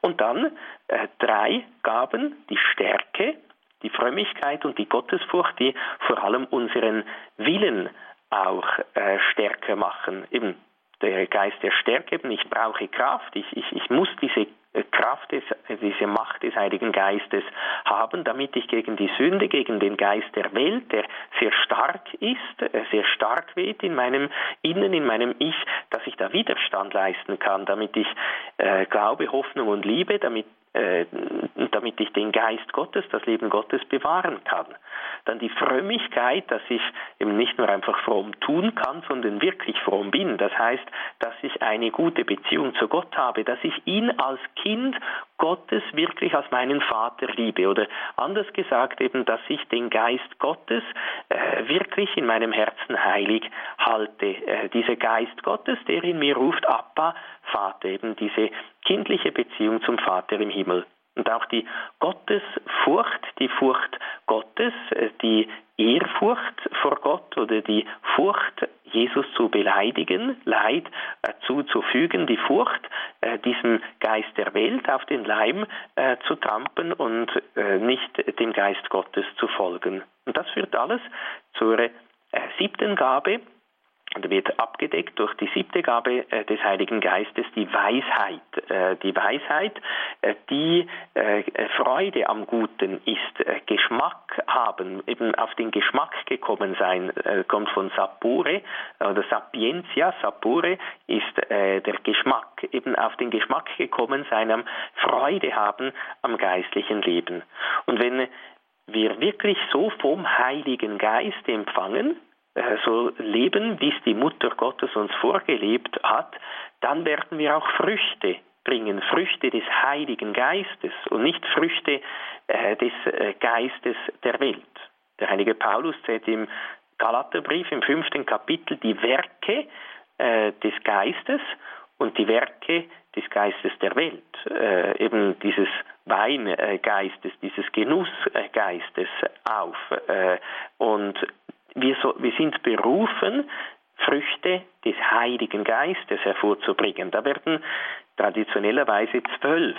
Und dann äh, drei Gaben, die Stärke, die Frömmigkeit und die Gottesfurcht, die vor allem unseren Willen auch äh, stärker machen. Eben der Geist der Stärke, ich brauche Kraft, ich, ich, ich muss diese äh, Kraft, des, diese Macht des Heiligen Geistes haben, damit ich gegen die Sünde, gegen den Geist der Welt, der sehr stark ist, äh, sehr stark weht in meinem Innen, in meinem Ich, dass ich da Widerstand leisten kann, damit ich äh, Glaube, Hoffnung und Liebe, damit damit ich den Geist Gottes, das Leben Gottes bewahren kann. Dann die Frömmigkeit, dass ich eben nicht nur einfach fromm tun kann, sondern wirklich fromm bin. Das heißt, dass ich eine gute Beziehung zu Gott habe, dass ich ihn als Kind Gottes wirklich als meinen Vater liebe. Oder anders gesagt eben, dass ich den Geist Gottes äh, wirklich in meinem Herzen heilig halte. Äh, dieser Geist Gottes, der in mir ruft, Abba, Vater, eben diese kindliche Beziehung zum Vater im Himmel. Und auch die Gottesfurcht, die Furcht Gottes, äh, die Ehrfurcht vor Gott oder die Furcht, Jesus zu beleidigen, Leid äh, zuzufügen, die Furcht, äh, diesem Geist der Welt auf den Leim zu trampen und nicht dem Geist Gottes zu folgen. Und das führt alles zur siebten Gabe, und wird abgedeckt durch die siebte Gabe äh, des Heiligen Geistes, die Weisheit. Äh, die Weisheit, äh, die Freude am Guten ist, Geschmack haben, eben auf den Geschmack gekommen sein, kommt von Sapore oder Sapientia. Sapore ist der Geschmack, eben auf den Geschmack gekommen sein, am Freude haben am geistlichen Leben. Und wenn wir wirklich so vom Heiligen Geist empfangen, so leben, wie es die Mutter Gottes uns vorgelebt hat, dann werden wir auch Früchte bringen, Früchte des Heiligen Geistes und nicht Früchte äh, des äh, Geistes der Welt. Der heilige Paulus zählt im Galaterbrief im fünften Kapitel die Werke äh, des Geistes und die Werke des Geistes der Welt, äh, eben dieses Weingeistes, dieses Genussgeistes auf. Äh, und wir, so, wir sind berufen, Früchte des Heiligen Geistes hervorzubringen. Da werden traditionellerweise zwölf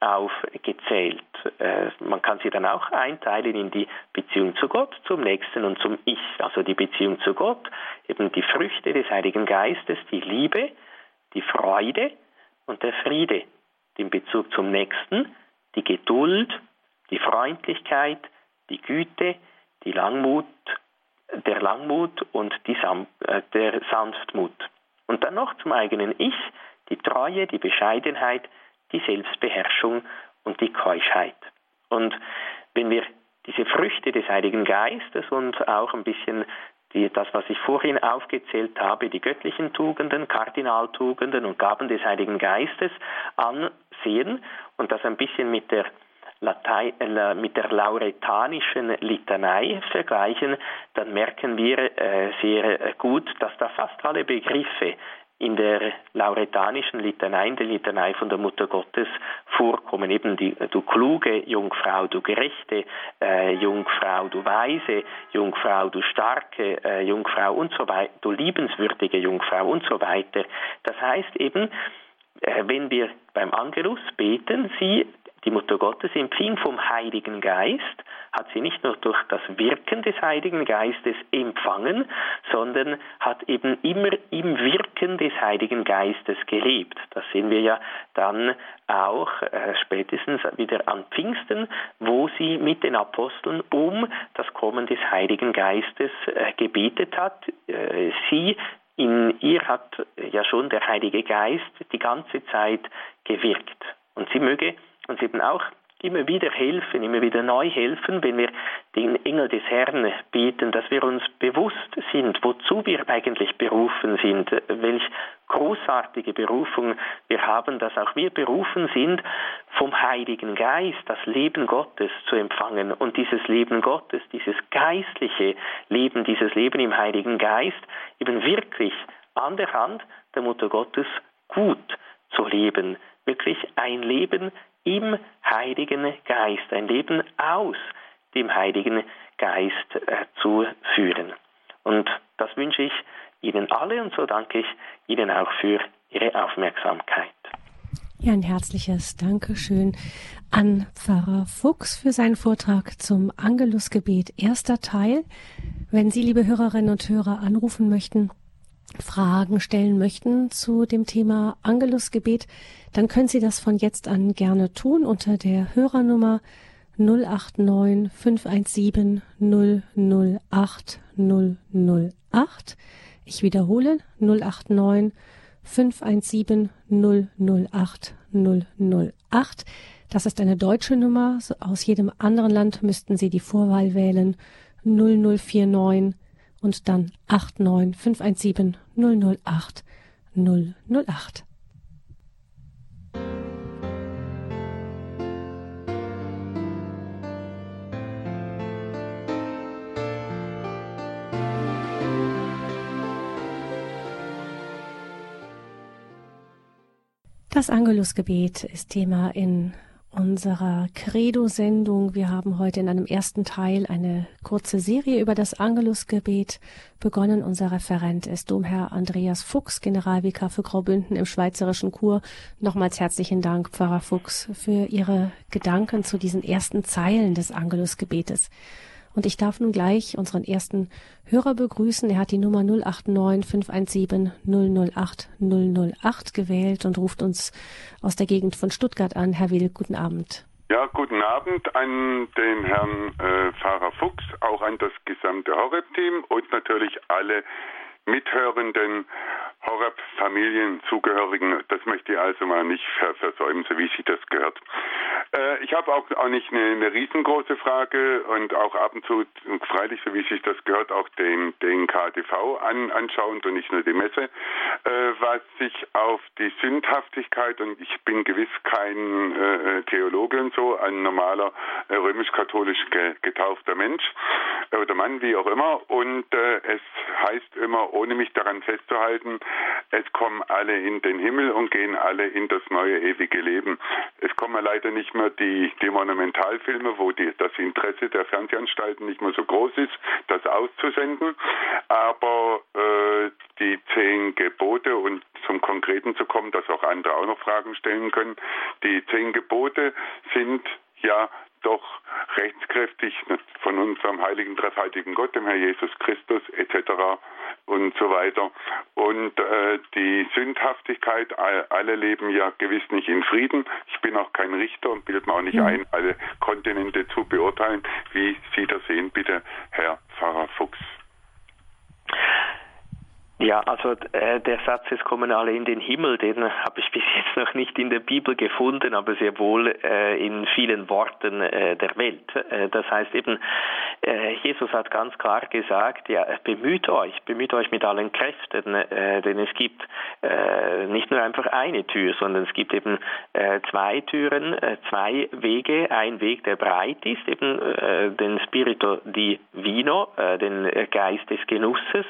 aufgezählt. Äh, man kann sie dann auch einteilen in die Beziehung zu Gott, zum Nächsten und zum Ich. Also die Beziehung zu Gott, eben die Früchte des Heiligen Geistes, die Liebe, die Freude und der Friede. Den Bezug zum Nächsten, die Geduld, die Freundlichkeit, die Güte, die Langmut, der Langmut und Sam äh, der Sanftmut. Und dann noch zum eigenen Ich, die Treue, die Bescheidenheit, die Selbstbeherrschung und die Keuschheit. Und wenn wir diese Früchte des Heiligen Geistes und auch ein bisschen die, das, was ich vorhin aufgezählt habe, die göttlichen Tugenden, Kardinaltugenden und Gaben des Heiligen Geistes ansehen und das ein bisschen mit der Latein, äh, mit der lauretanischen Litanei vergleichen, dann merken wir äh, sehr gut, dass da fast alle Begriffe in der lauretanischen Litanei, in der Litanei von der Mutter Gottes vorkommen. Eben die, du kluge Jungfrau, du gerechte äh, Jungfrau, du weise Jungfrau, du starke äh, Jungfrau und so weiter, du liebenswürdige Jungfrau und so weiter. Das heißt eben, äh, wenn wir beim Angelus beten, sie die Mutter Gottes empfing vom Heiligen Geist, hat sie nicht nur durch das Wirken des Heiligen Geistes empfangen, sondern hat eben immer im Wirken des Heiligen Geistes gelebt. Das sehen wir ja dann auch äh, spätestens wieder an Pfingsten, wo sie mit den Aposteln um das Kommen des Heiligen Geistes äh, gebetet hat. Äh, sie in ihr hat ja schon der Heilige Geist die ganze Zeit gewirkt. Und sie möge uns eben auch immer wieder helfen, immer wieder neu helfen, wenn wir den Engel des Herrn beten, dass wir uns bewusst sind, wozu wir eigentlich berufen sind, welch großartige Berufung wir haben, dass auch wir berufen sind, vom Heiligen Geist das Leben Gottes zu empfangen. Und dieses Leben Gottes, dieses geistliche Leben, dieses Leben im Heiligen Geist eben wirklich an der Hand der Mutter Gottes gut zu leben, wirklich ein Leben im Heiligen Geist, ein Leben aus dem Heiligen Geist äh, zu führen. Und das wünsche ich Ihnen alle und so danke ich Ihnen auch für Ihre Aufmerksamkeit. Ja, ein herzliches Dankeschön an Pfarrer Fuchs für seinen Vortrag zum Angelusgebet, erster Teil. Wenn Sie, liebe Hörerinnen und Hörer, anrufen möchten, Fragen stellen möchten zu dem Thema Angelusgebet, dann können Sie das von jetzt an gerne tun unter der Hörernummer 089 517 008 008. Ich wiederhole 089 517 008 008. Das ist eine deutsche Nummer. Aus jedem anderen Land müssten Sie die Vorwahl wählen 0049 und dann 89 517 008 008. Das Angelusgebet ist Thema in unserer Credo-Sendung. Wir haben heute in einem ersten Teil eine kurze Serie über das Angelusgebet begonnen. Unser Referent ist Domherr Andreas Fuchs, Generalvikar für Graubünden im Schweizerischen Kur. Nochmals herzlichen Dank, Pfarrer Fuchs, für Ihre Gedanken zu diesen ersten Zeilen des Angelusgebetes. Und ich darf nun gleich unseren ersten Hörer begrüßen. Er hat die Nummer 089 517 008 008 gewählt und ruft uns aus der Gegend von Stuttgart an. Herr Will, guten Abend. Ja, guten Abend an den Herrn äh, Pfarrer Fuchs, auch an das gesamte Horeb-Team und natürlich alle mithörenden Horeb-Familienzugehörigen, das möchte ich also mal nicht versäumen, so wie sich das gehört. Äh, ich habe auch, auch nicht eine, eine, riesengroße Frage und auch ab und zu, freilich, so wie sich das gehört, auch den, den KTV an, anschauend und nicht nur die Messe, äh, was sich auf die Sündhaftigkeit, und ich bin gewiss kein äh, Theologe und so, ein normaler äh, römisch-katholisch getaufter Mensch oder Mann, wie auch immer, und äh, es heißt immer, ohne mich daran festzuhalten, es kommen alle in den Himmel und gehen alle in das neue ewige Leben. Es kommen leider nicht mehr die, die Monumentalfilme, wo die, das Interesse der Fernsehanstalten nicht mehr so groß ist, das auszusenden. Aber äh, die zehn Gebote und zum Konkreten zu kommen, dass auch andere auch noch Fragen stellen können. Die zehn Gebote sind ja doch rechtskräftig von unserem heiligen, dreifaltigen Gott, dem Herr Jesus Christus etc. und so weiter. Und äh, die Sündhaftigkeit, alle leben ja gewiss nicht in Frieden. Ich bin auch kein Richter und bildet mir auch nicht mhm. ein, alle Kontinente zu beurteilen. Wie Sie das sehen, bitte, Herr Pfarrer Fuchs. Ja, also äh, der Satz, es kommen alle in den Himmel, den habe ich (laughs) bis jetzt noch nicht in der Bibel gefunden, aber sehr wohl äh, in vielen Worten äh, der Welt. Äh, das heißt eben, äh, Jesus hat ganz klar gesagt, ja, bemüht euch, bemüht euch mit allen Kräften, äh, denn es gibt nicht nur einfach eine Tür, sondern es gibt eben zwei Türen, zwei Wege, ein Weg, der breit ist, eben den Spirito di Vino, den Geist des Genusses,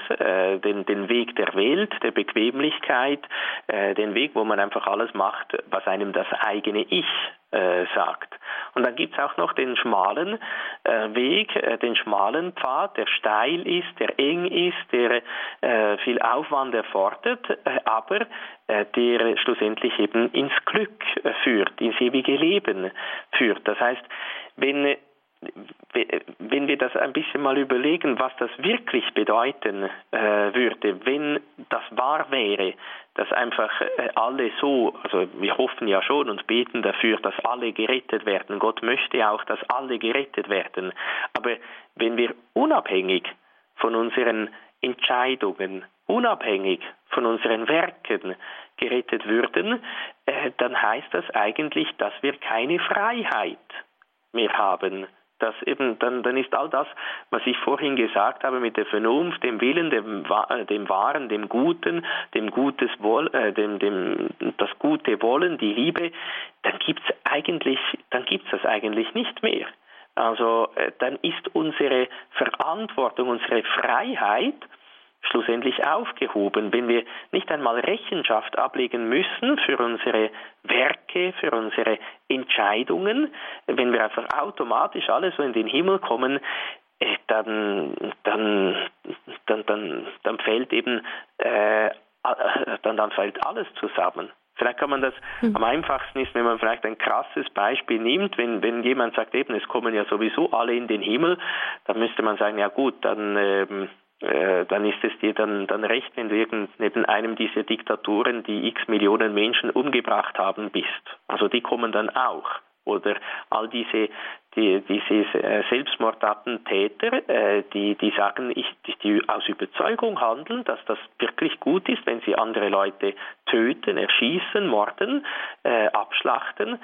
den, den Weg Weg der Welt, der Bequemlichkeit, äh, den Weg, wo man einfach alles macht, was einem das eigene Ich äh, sagt. Und dann gibt es auch noch den schmalen äh, Weg, äh, den schmalen Pfad, der steil ist, der eng ist, der äh, viel Aufwand erfordert, äh, aber der schlussendlich eben ins Glück führt, ins ewige Leben führt. Das heißt, wenn wenn wir das ein bisschen mal überlegen, was das wirklich bedeuten äh, würde, wenn das wahr wäre, dass einfach äh, alle so, also wir hoffen ja schon und beten dafür, dass alle gerettet werden. Gott möchte auch, dass alle gerettet werden. Aber wenn wir unabhängig von unseren Entscheidungen, unabhängig von unseren Werken gerettet würden, äh, dann heißt das eigentlich, dass wir keine Freiheit mehr haben dass eben dann, dann ist all das, was ich vorhin gesagt habe mit der Vernunft, dem Willen, dem, äh, dem Wahren, dem Guten, dem Gutes Woll, äh, dem, dem, das gute Wollen, die Liebe, dann gibt's eigentlich, dann gibt's das eigentlich nicht mehr. Also äh, dann ist unsere Verantwortung, unsere Freiheit schlussendlich aufgehoben, wenn wir nicht einmal Rechenschaft ablegen müssen für unsere Werke, für unsere Entscheidungen, wenn wir einfach automatisch alle so in den Himmel kommen, äh, dann, dann, dann, dann, dann fällt eben äh, dann, dann fällt alles zusammen. Vielleicht kann man das mhm. am einfachsten ist, wenn man vielleicht ein krasses Beispiel nimmt, wenn, wenn jemand sagt, eben, es kommen ja sowieso alle in den Himmel, dann müsste man sagen, ja gut, dann ähm, äh, dann ist es dir dann, dann recht, wenn du neben einem dieser Diktaturen, die x Millionen Menschen umgebracht haben, bist. Also die kommen dann auch. Oder all diese, die, diese äh, Selbstmordattentäter, äh, die, die sagen, ich, die aus Überzeugung handeln, dass das wirklich gut ist, wenn sie andere Leute töten, erschießen, morden, äh, abschlachten,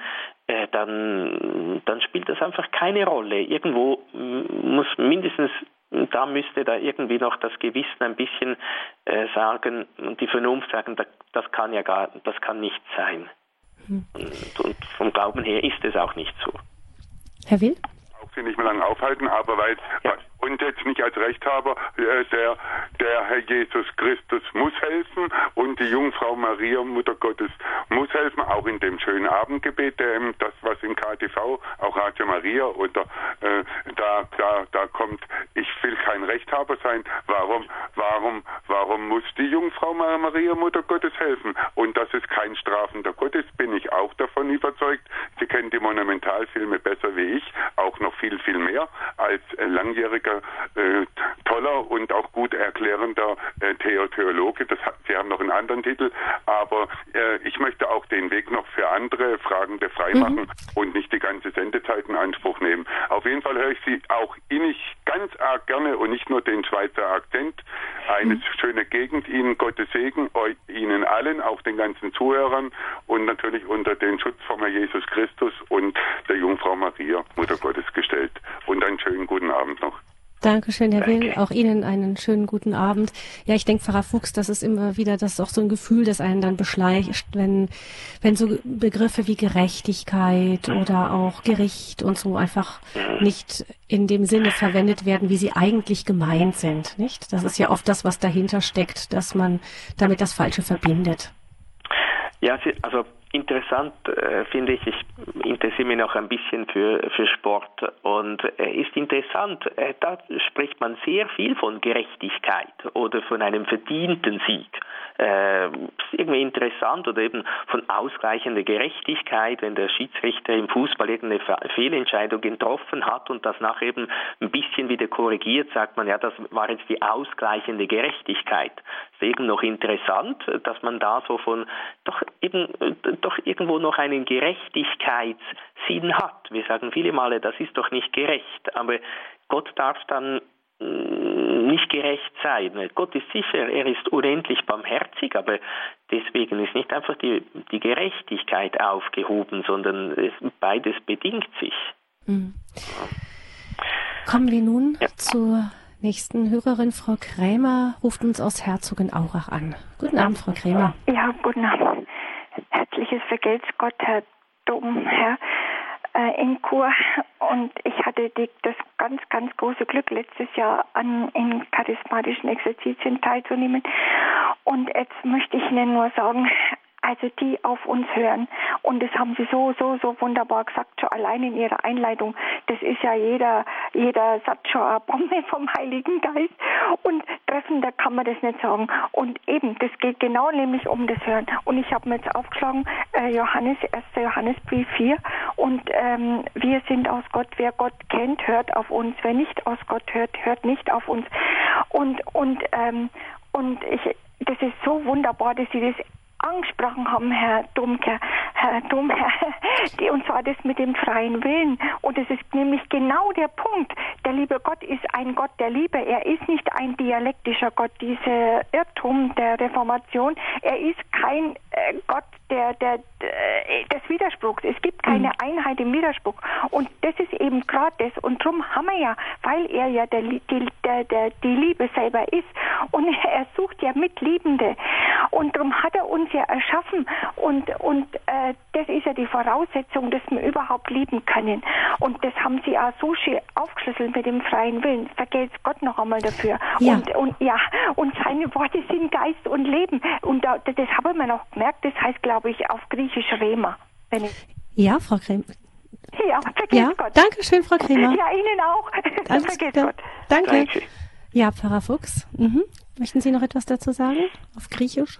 dann, dann spielt das einfach keine Rolle. Irgendwo muss mindestens da müsste da irgendwie noch das Gewissen ein bisschen äh, sagen und die Vernunft sagen, das, das, kann ja gar, das kann nicht sein. Hm. Und, und, vom Glauben her ist es auch nicht so. Herr Will? Auch Sie nicht mehr lange aufhalten, aber weil, ja und jetzt nicht als Rechthaber, äh, der, der Herr Jesus Christus muss helfen und die Jungfrau Maria, Mutter Gottes, muss helfen, auch in dem schönen Abendgebet, ähm, das was in KTV, auch Radio Maria oder äh, da, da, da kommt, ich will kein Rechthaber sein, warum, warum, warum muss die Jungfrau Maria, Mutter Gottes helfen? Und dass es kein strafender Gott ist, bin ich auch davon überzeugt. Sie kennen die Monumentalfilme besser wie ich, auch noch viel, viel mehr als langjähriger äh, toller und auch gut erklärter lehrender äh, Theologe. Das, Sie haben noch einen anderen Titel, aber äh, ich möchte auch den Weg noch für andere Fragende freimachen mhm. und nicht die ganze Sendezeit in Anspruch nehmen. Auf jeden Fall höre ich Sie auch innig ganz arg gerne und nicht nur den Schweizer Akzent. Eine mhm. schöne Gegend Ihnen, Gottes Segen, euch, Ihnen allen, auch den ganzen Zuhörern und natürlich unter den Schutz von Jesus Christus und der Jungfrau Maria, Mutter Gottes gestellt. Und einen schönen guten Abend noch. Dankeschön, Herr Will. Auch Ihnen einen schönen guten Abend. Ja, ich denke, Pfarrer Fuchs, das ist immer wieder das ist auch so ein Gefühl, das einen dann beschleicht, wenn, wenn so Begriffe wie Gerechtigkeit oder auch Gericht und so einfach nicht in dem Sinne verwendet werden, wie sie eigentlich gemeint sind, nicht? Das ist ja oft das, was dahinter steckt, dass man damit das Falsche verbindet. Ja, also interessant äh, finde ich, ich interessiere mich noch ein bisschen für, für Sport und äh, ist interessant, äh, da spricht man sehr viel von Gerechtigkeit oder von einem verdienten Sieg. Äh, irgendwie interessant oder eben von ausgleichender Gerechtigkeit, wenn der Schiedsrichter im Fußball irgendeine Fehlentscheidung getroffen hat und das nachher eben ein bisschen wieder korrigiert, sagt man, ja, das war jetzt die ausgleichende Gerechtigkeit. Ist eben noch interessant, dass man da so von doch eben doch irgendwo noch einen Gerechtigkeitssinn hat. Wir sagen viele Male, das ist doch nicht gerecht, aber Gott darf dann nicht gerecht sein. Gott ist sicher, er ist unendlich barmherzig, aber deswegen ist nicht einfach die, die Gerechtigkeit aufgehoben, sondern es, beides bedingt sich. Mhm. Kommen wir nun ja. zur nächsten Hörerin. Frau Krämer ruft uns aus Herzogenaurach an. Guten Abend, Frau Krämer. Ja, guten Abend herzliches Vergelt's Gott, Herr Domherr äh, in Kur. Und ich hatte die, das ganz, ganz große Glück, letztes Jahr an in charismatischen Exerzitien teilzunehmen. Und jetzt möchte ich Ihnen nur sagen, also die auf uns hören. Und das haben sie so, so, so wunderbar gesagt, schon allein in ihrer Einleitung. Das ist ja jeder, jeder Satz schon eine Bombe vom Heiligen Geist. Und treffender kann man das nicht sagen. Und eben, das geht genau nämlich um das Hören. Und ich habe mir jetzt aufgeschlagen, äh, Johannes, 1. Johannesbrief 4. Und ähm, wir sind aus Gott. Wer Gott kennt, hört auf uns. Wer nicht aus Gott hört, hört nicht auf uns. Und, und, ähm, und ich, das ist so wunderbar, dass sie das angesprochen haben, Herr Domke, Herr Domherr, (laughs) und zwar das mit dem freien Willen. Und es ist nämlich genau der Punkt. Der liebe Gott ist ein Gott der Liebe. Er ist nicht ein dialektischer Gott, dieser Irrtum der Reformation. Er ist kein äh, Gott der, der, äh, des Widerspruchs. Es gibt keine mhm. Einheit im Widerspruch. Und das ist eben gerade das. Und darum haben wir ja, weil er ja der, die, der, der, die Liebe selber ist und (laughs) er sucht ja Mitliebende. Und darum hat er uns ja erschaffen. Und, und äh, das ist ja die Voraussetzung, dass wir überhaupt lieben können. Und das haben sie auch so schön aufgeschlüsselt mit dem freien Willen. Vergelt's Gott noch einmal dafür. Ja. Und, und ja, und seine Worte sind Geist und Leben. Und da, das habe ich mir noch gemerkt, das heißt, glaube ich, auf Griechisch Rema. ja, Frau Kremer. Ja, vergeht ja, Gott. Danke schön, Frau Kremer. Ja, Ihnen auch. (laughs) Alles vergeht Gott. Danke. Danke. Ja, Pfarrer Fuchs. Mhm. Möchten Sie noch etwas dazu sagen auf Griechisch?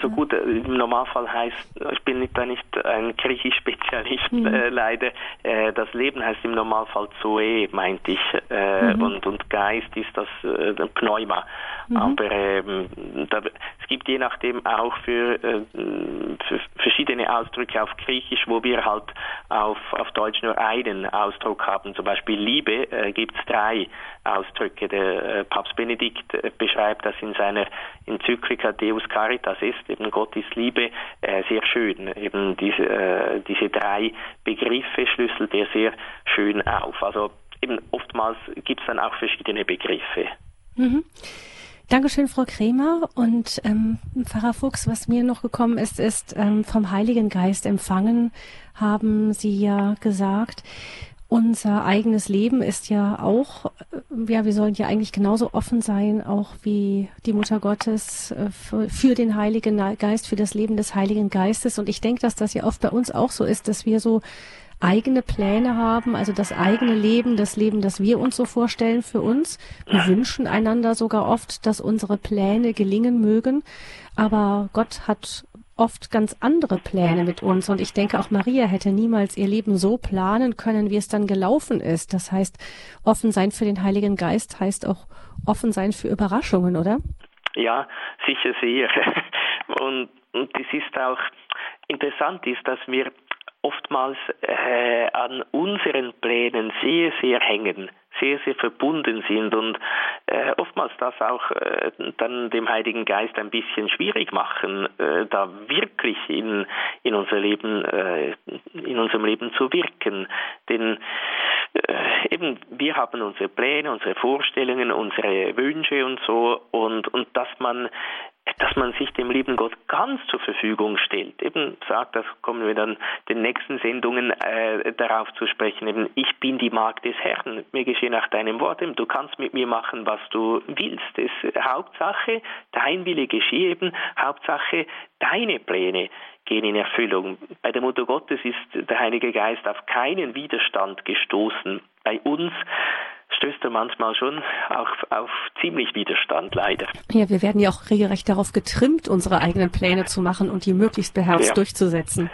Äh, ja, so gut. Äh, Im Normalfall heißt, ich bin da nicht ein Griechisch-Spezialist, mhm. äh, leider. Äh, das Leben heißt im Normalfall Zoe, meinte ich. Äh, mhm. und, und Geist ist das äh, Pneuma. Mhm. Aber ähm, da, es gibt je nachdem auch für, äh, für verschiedene Ausdrücke auf Griechisch, wo wir halt auf, auf Deutsch nur einen Ausdruck haben. Zum Beispiel Liebe äh, gibt es drei Ausdrücke. Der äh, Papst Benedikt beschreibt das in seiner Enzyklika Deus Caritas ist, eben Gott ist Liebe, äh, sehr schön. Eben diese, äh, diese drei Begriffe schlüsselt er sehr schön auf. Also eben oftmals gibt es dann auch verschiedene Begriffe. Mhm. Dankeschön, Frau Kremer. Und ähm, Pfarrer Fuchs, was mir noch gekommen ist, ist ähm, vom Heiligen Geist empfangen, haben Sie ja gesagt. Unser eigenes Leben ist ja auch, äh, ja, wir sollen ja eigentlich genauso offen sein, auch wie die Mutter Gottes äh, für, für den Heiligen Geist, für das Leben des Heiligen Geistes. Und ich denke, dass das ja oft bei uns auch so ist, dass wir so eigene Pläne haben, also das eigene Leben, das Leben, das wir uns so vorstellen für uns. Wir wünschen einander sogar oft, dass unsere Pläne gelingen mögen. Aber Gott hat oft ganz andere Pläne mit uns. Und ich denke, auch Maria hätte niemals ihr Leben so planen können, wie es dann gelaufen ist. Das heißt, offen sein für den Heiligen Geist heißt auch offen sein für Überraschungen, oder? Ja, sicher sehr. (laughs) Und, und es ist auch interessant ist, dass wir oftmals äh, an unseren Plänen sehr, sehr hängen, sehr, sehr verbunden sind und äh, oftmals das auch äh, dann dem Heiligen Geist ein bisschen schwierig machen, äh, da wirklich in, in unser Leben, äh, in unserem Leben zu wirken. Denn äh, eben wir haben unsere Pläne, unsere Vorstellungen, unsere Wünsche und so und, und dass man dass man sich dem lieben Gott ganz zur Verfügung stellt. Eben sagt, das kommen wir dann den nächsten Sendungen äh, darauf zu sprechen. Eben, ich bin die Magd des Herrn. Mir geschehe nach deinem Wort. Eben, du kannst mit mir machen, was du willst. Es, Hauptsache, dein Wille geschehe eben. Hauptsache, deine Pläne gehen in Erfüllung. Bei der Mutter Gottes ist der Heilige Geist auf keinen Widerstand gestoßen. Bei uns stößt er manchmal schon auch auf ziemlich Widerstand, leider. Ja, wir werden ja auch regelrecht darauf getrimmt, unsere eigenen Pläne zu machen und die möglichst beherzt ja. durchzusetzen.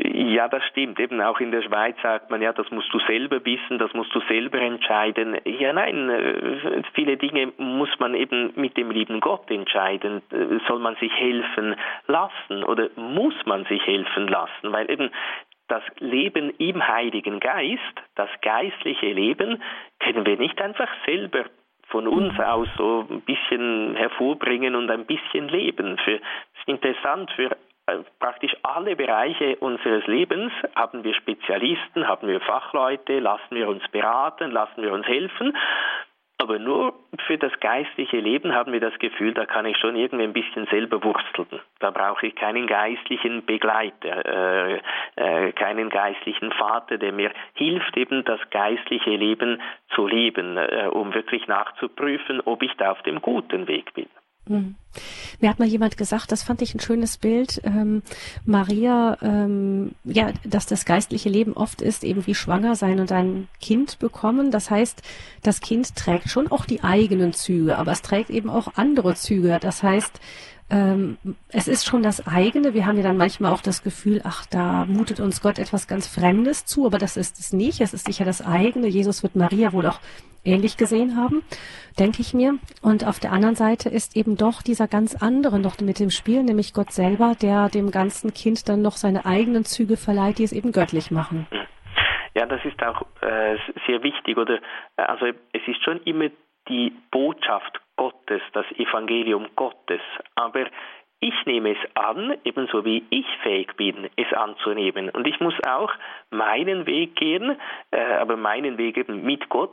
Ja, das stimmt. Eben auch in der Schweiz sagt man ja, das musst du selber wissen, das musst du selber entscheiden. Ja, nein, äh, viele Dinge muss man eben mit dem lieben Gott entscheiden. Äh, soll man sich helfen lassen oder muss man sich helfen lassen? Weil eben das Leben im Heiligen Geist, das geistliche Leben, können wir nicht einfach selber von uns mhm. aus so ein bisschen hervorbringen und ein bisschen leben. Für, das ist interessant, für äh, praktisch alle Bereiche unseres Lebens haben wir Spezialisten, haben wir Fachleute, lassen wir uns beraten, lassen wir uns helfen. Aber nur für das geistliche Leben haben wir das Gefühl, da kann ich schon irgendwie ein bisschen selber wursteln. Da brauche ich keinen geistlichen Begleiter, äh, äh, keinen geistlichen Vater, der mir hilft, eben das geistliche Leben zu leben, äh, um wirklich nachzuprüfen, ob ich da auf dem guten Weg bin. Mhm. Mir hat mal jemand gesagt, das fand ich ein schönes Bild, ähm, Maria, ähm, ja, dass das geistliche Leben oft ist, eben wie schwanger sein und ein Kind bekommen. Das heißt, das Kind trägt schon auch die eigenen Züge, aber es trägt eben auch andere Züge. Das heißt, ähm, es ist schon das eigene. Wir haben ja dann manchmal auch das Gefühl, ach, da mutet uns Gott etwas ganz Fremdes zu, aber das ist es nicht. Es ist sicher das eigene. Jesus wird Maria wohl auch ähnlich gesehen haben, denke ich mir. Und auf der anderen Seite ist eben doch dieser ganz andere noch mit dem Spiel, nämlich Gott selber, der dem ganzen Kind dann noch seine eigenen Züge verleiht, die es eben göttlich machen. Ja, das ist auch äh, sehr wichtig. Oder äh, also es ist schon immer die Botschaft Gottes, das Evangelium Gottes. Aber ich nehme es an, ebenso wie ich fähig bin, es anzunehmen. Und ich muss auch meinen Weg gehen, äh, aber meinen Weg eben mit Gott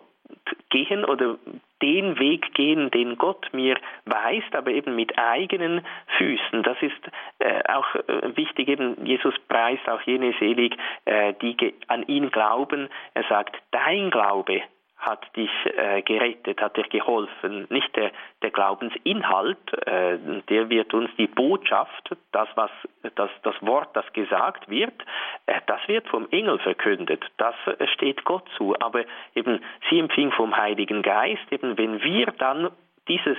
gehen oder den Weg gehen, den Gott mir weist, aber eben mit eigenen Füßen. Das ist äh, auch äh, wichtig. Eben Jesus preist auch jene selig, äh, die an ihn glauben. Er sagt, dein Glaube hat dich äh, gerettet, hat dir geholfen. Nicht der, der Glaubensinhalt, äh, der wird uns die Botschaft, das was das, das Wort, das gesagt wird, äh, das wird vom Engel verkündet. Das äh, steht Gott zu. Aber eben sie empfing vom Heiligen Geist, eben wenn wir dann dieses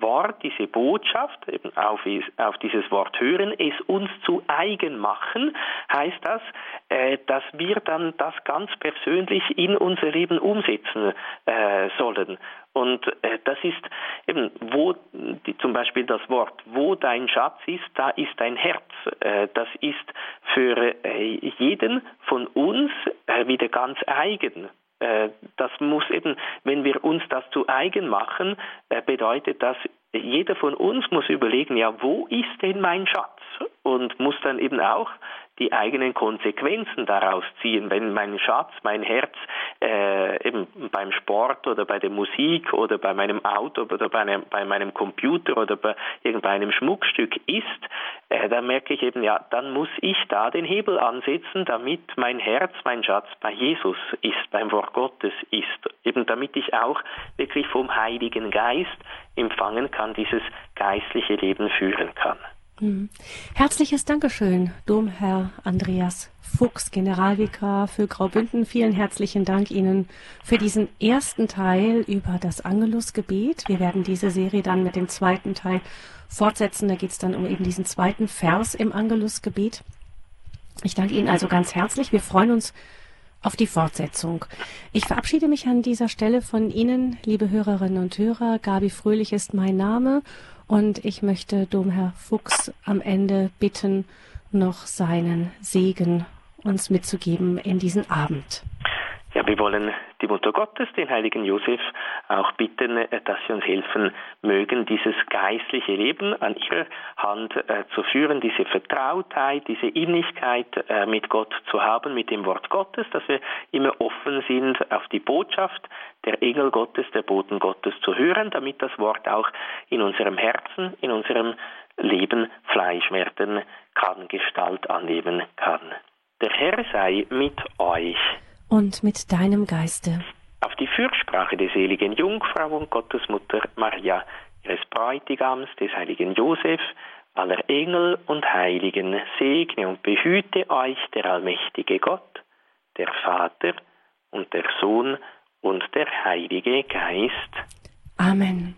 Wort, diese Botschaft, eben auf, auf, dieses Wort hören, es uns zu eigen machen, heißt das, äh, dass wir dann das ganz persönlich in unser Leben umsetzen äh, sollen. Und äh, das ist eben, wo die, zum Beispiel das Wort, wo dein Schatz ist, da ist dein Herz. Äh, das ist für äh, jeden von uns äh, wieder ganz eigen. Äh, das muss eben, wenn wir uns das zu eigen machen, äh, bedeutet das, jeder von uns muss überlegen, ja, wo ist denn mein Schatz? Und muss dann eben auch die eigenen Konsequenzen daraus ziehen. Wenn mein Schatz, mein Herz äh, eben beim Sport oder bei der Musik oder bei meinem Auto oder bei, einem, bei meinem Computer oder bei irgendeinem Schmuckstück ist, äh, dann merke ich eben, ja, dann muss ich da den Hebel ansetzen, damit mein Herz, mein Schatz bei Jesus ist, beim Wort Gottes ist. Eben damit ich auch wirklich vom Heiligen Geist empfangen kann, dieses geistliche Leben führen kann. Mhm. Herzliches Dankeschön, Domherr Andreas Fuchs, Generalvikar für Graubünden. Vielen herzlichen Dank Ihnen für diesen ersten Teil über das Angelusgebet. Wir werden diese Serie dann mit dem zweiten Teil fortsetzen. Da geht es dann um eben diesen zweiten Vers im Angelusgebet. Ich danke Ihnen also ganz herzlich. Wir freuen uns auf die Fortsetzung. Ich verabschiede mich an dieser Stelle von Ihnen, liebe Hörerinnen und Hörer. Gabi Fröhlich ist mein Name und ich möchte Domherr Fuchs am Ende bitten, noch seinen Segen uns mitzugeben in diesen Abend. Ja, wir wollen die Mutter Gottes, den heiligen Josef, auch bitten, äh, dass sie uns helfen mögen, dieses geistliche Leben an ihrer Hand äh, zu führen, diese Vertrautheit, diese Innigkeit äh, mit Gott zu haben, mit dem Wort Gottes, dass wir immer offen sind auf die Botschaft der Engel Gottes, der Boten Gottes zu hören, damit das Wort auch in unserem Herzen, in unserem Leben Fleisch werden kann, Gestalt annehmen kann. Der Herr sei mit euch. Und mit deinem Geiste. Auf die Fürsprache der seligen Jungfrau und Gottesmutter Maria, ihres Bräutigams, des heiligen Josef, aller Engel und Heiligen, segne und behüte euch der allmächtige Gott, der Vater und der Sohn und der Heilige Geist. Amen.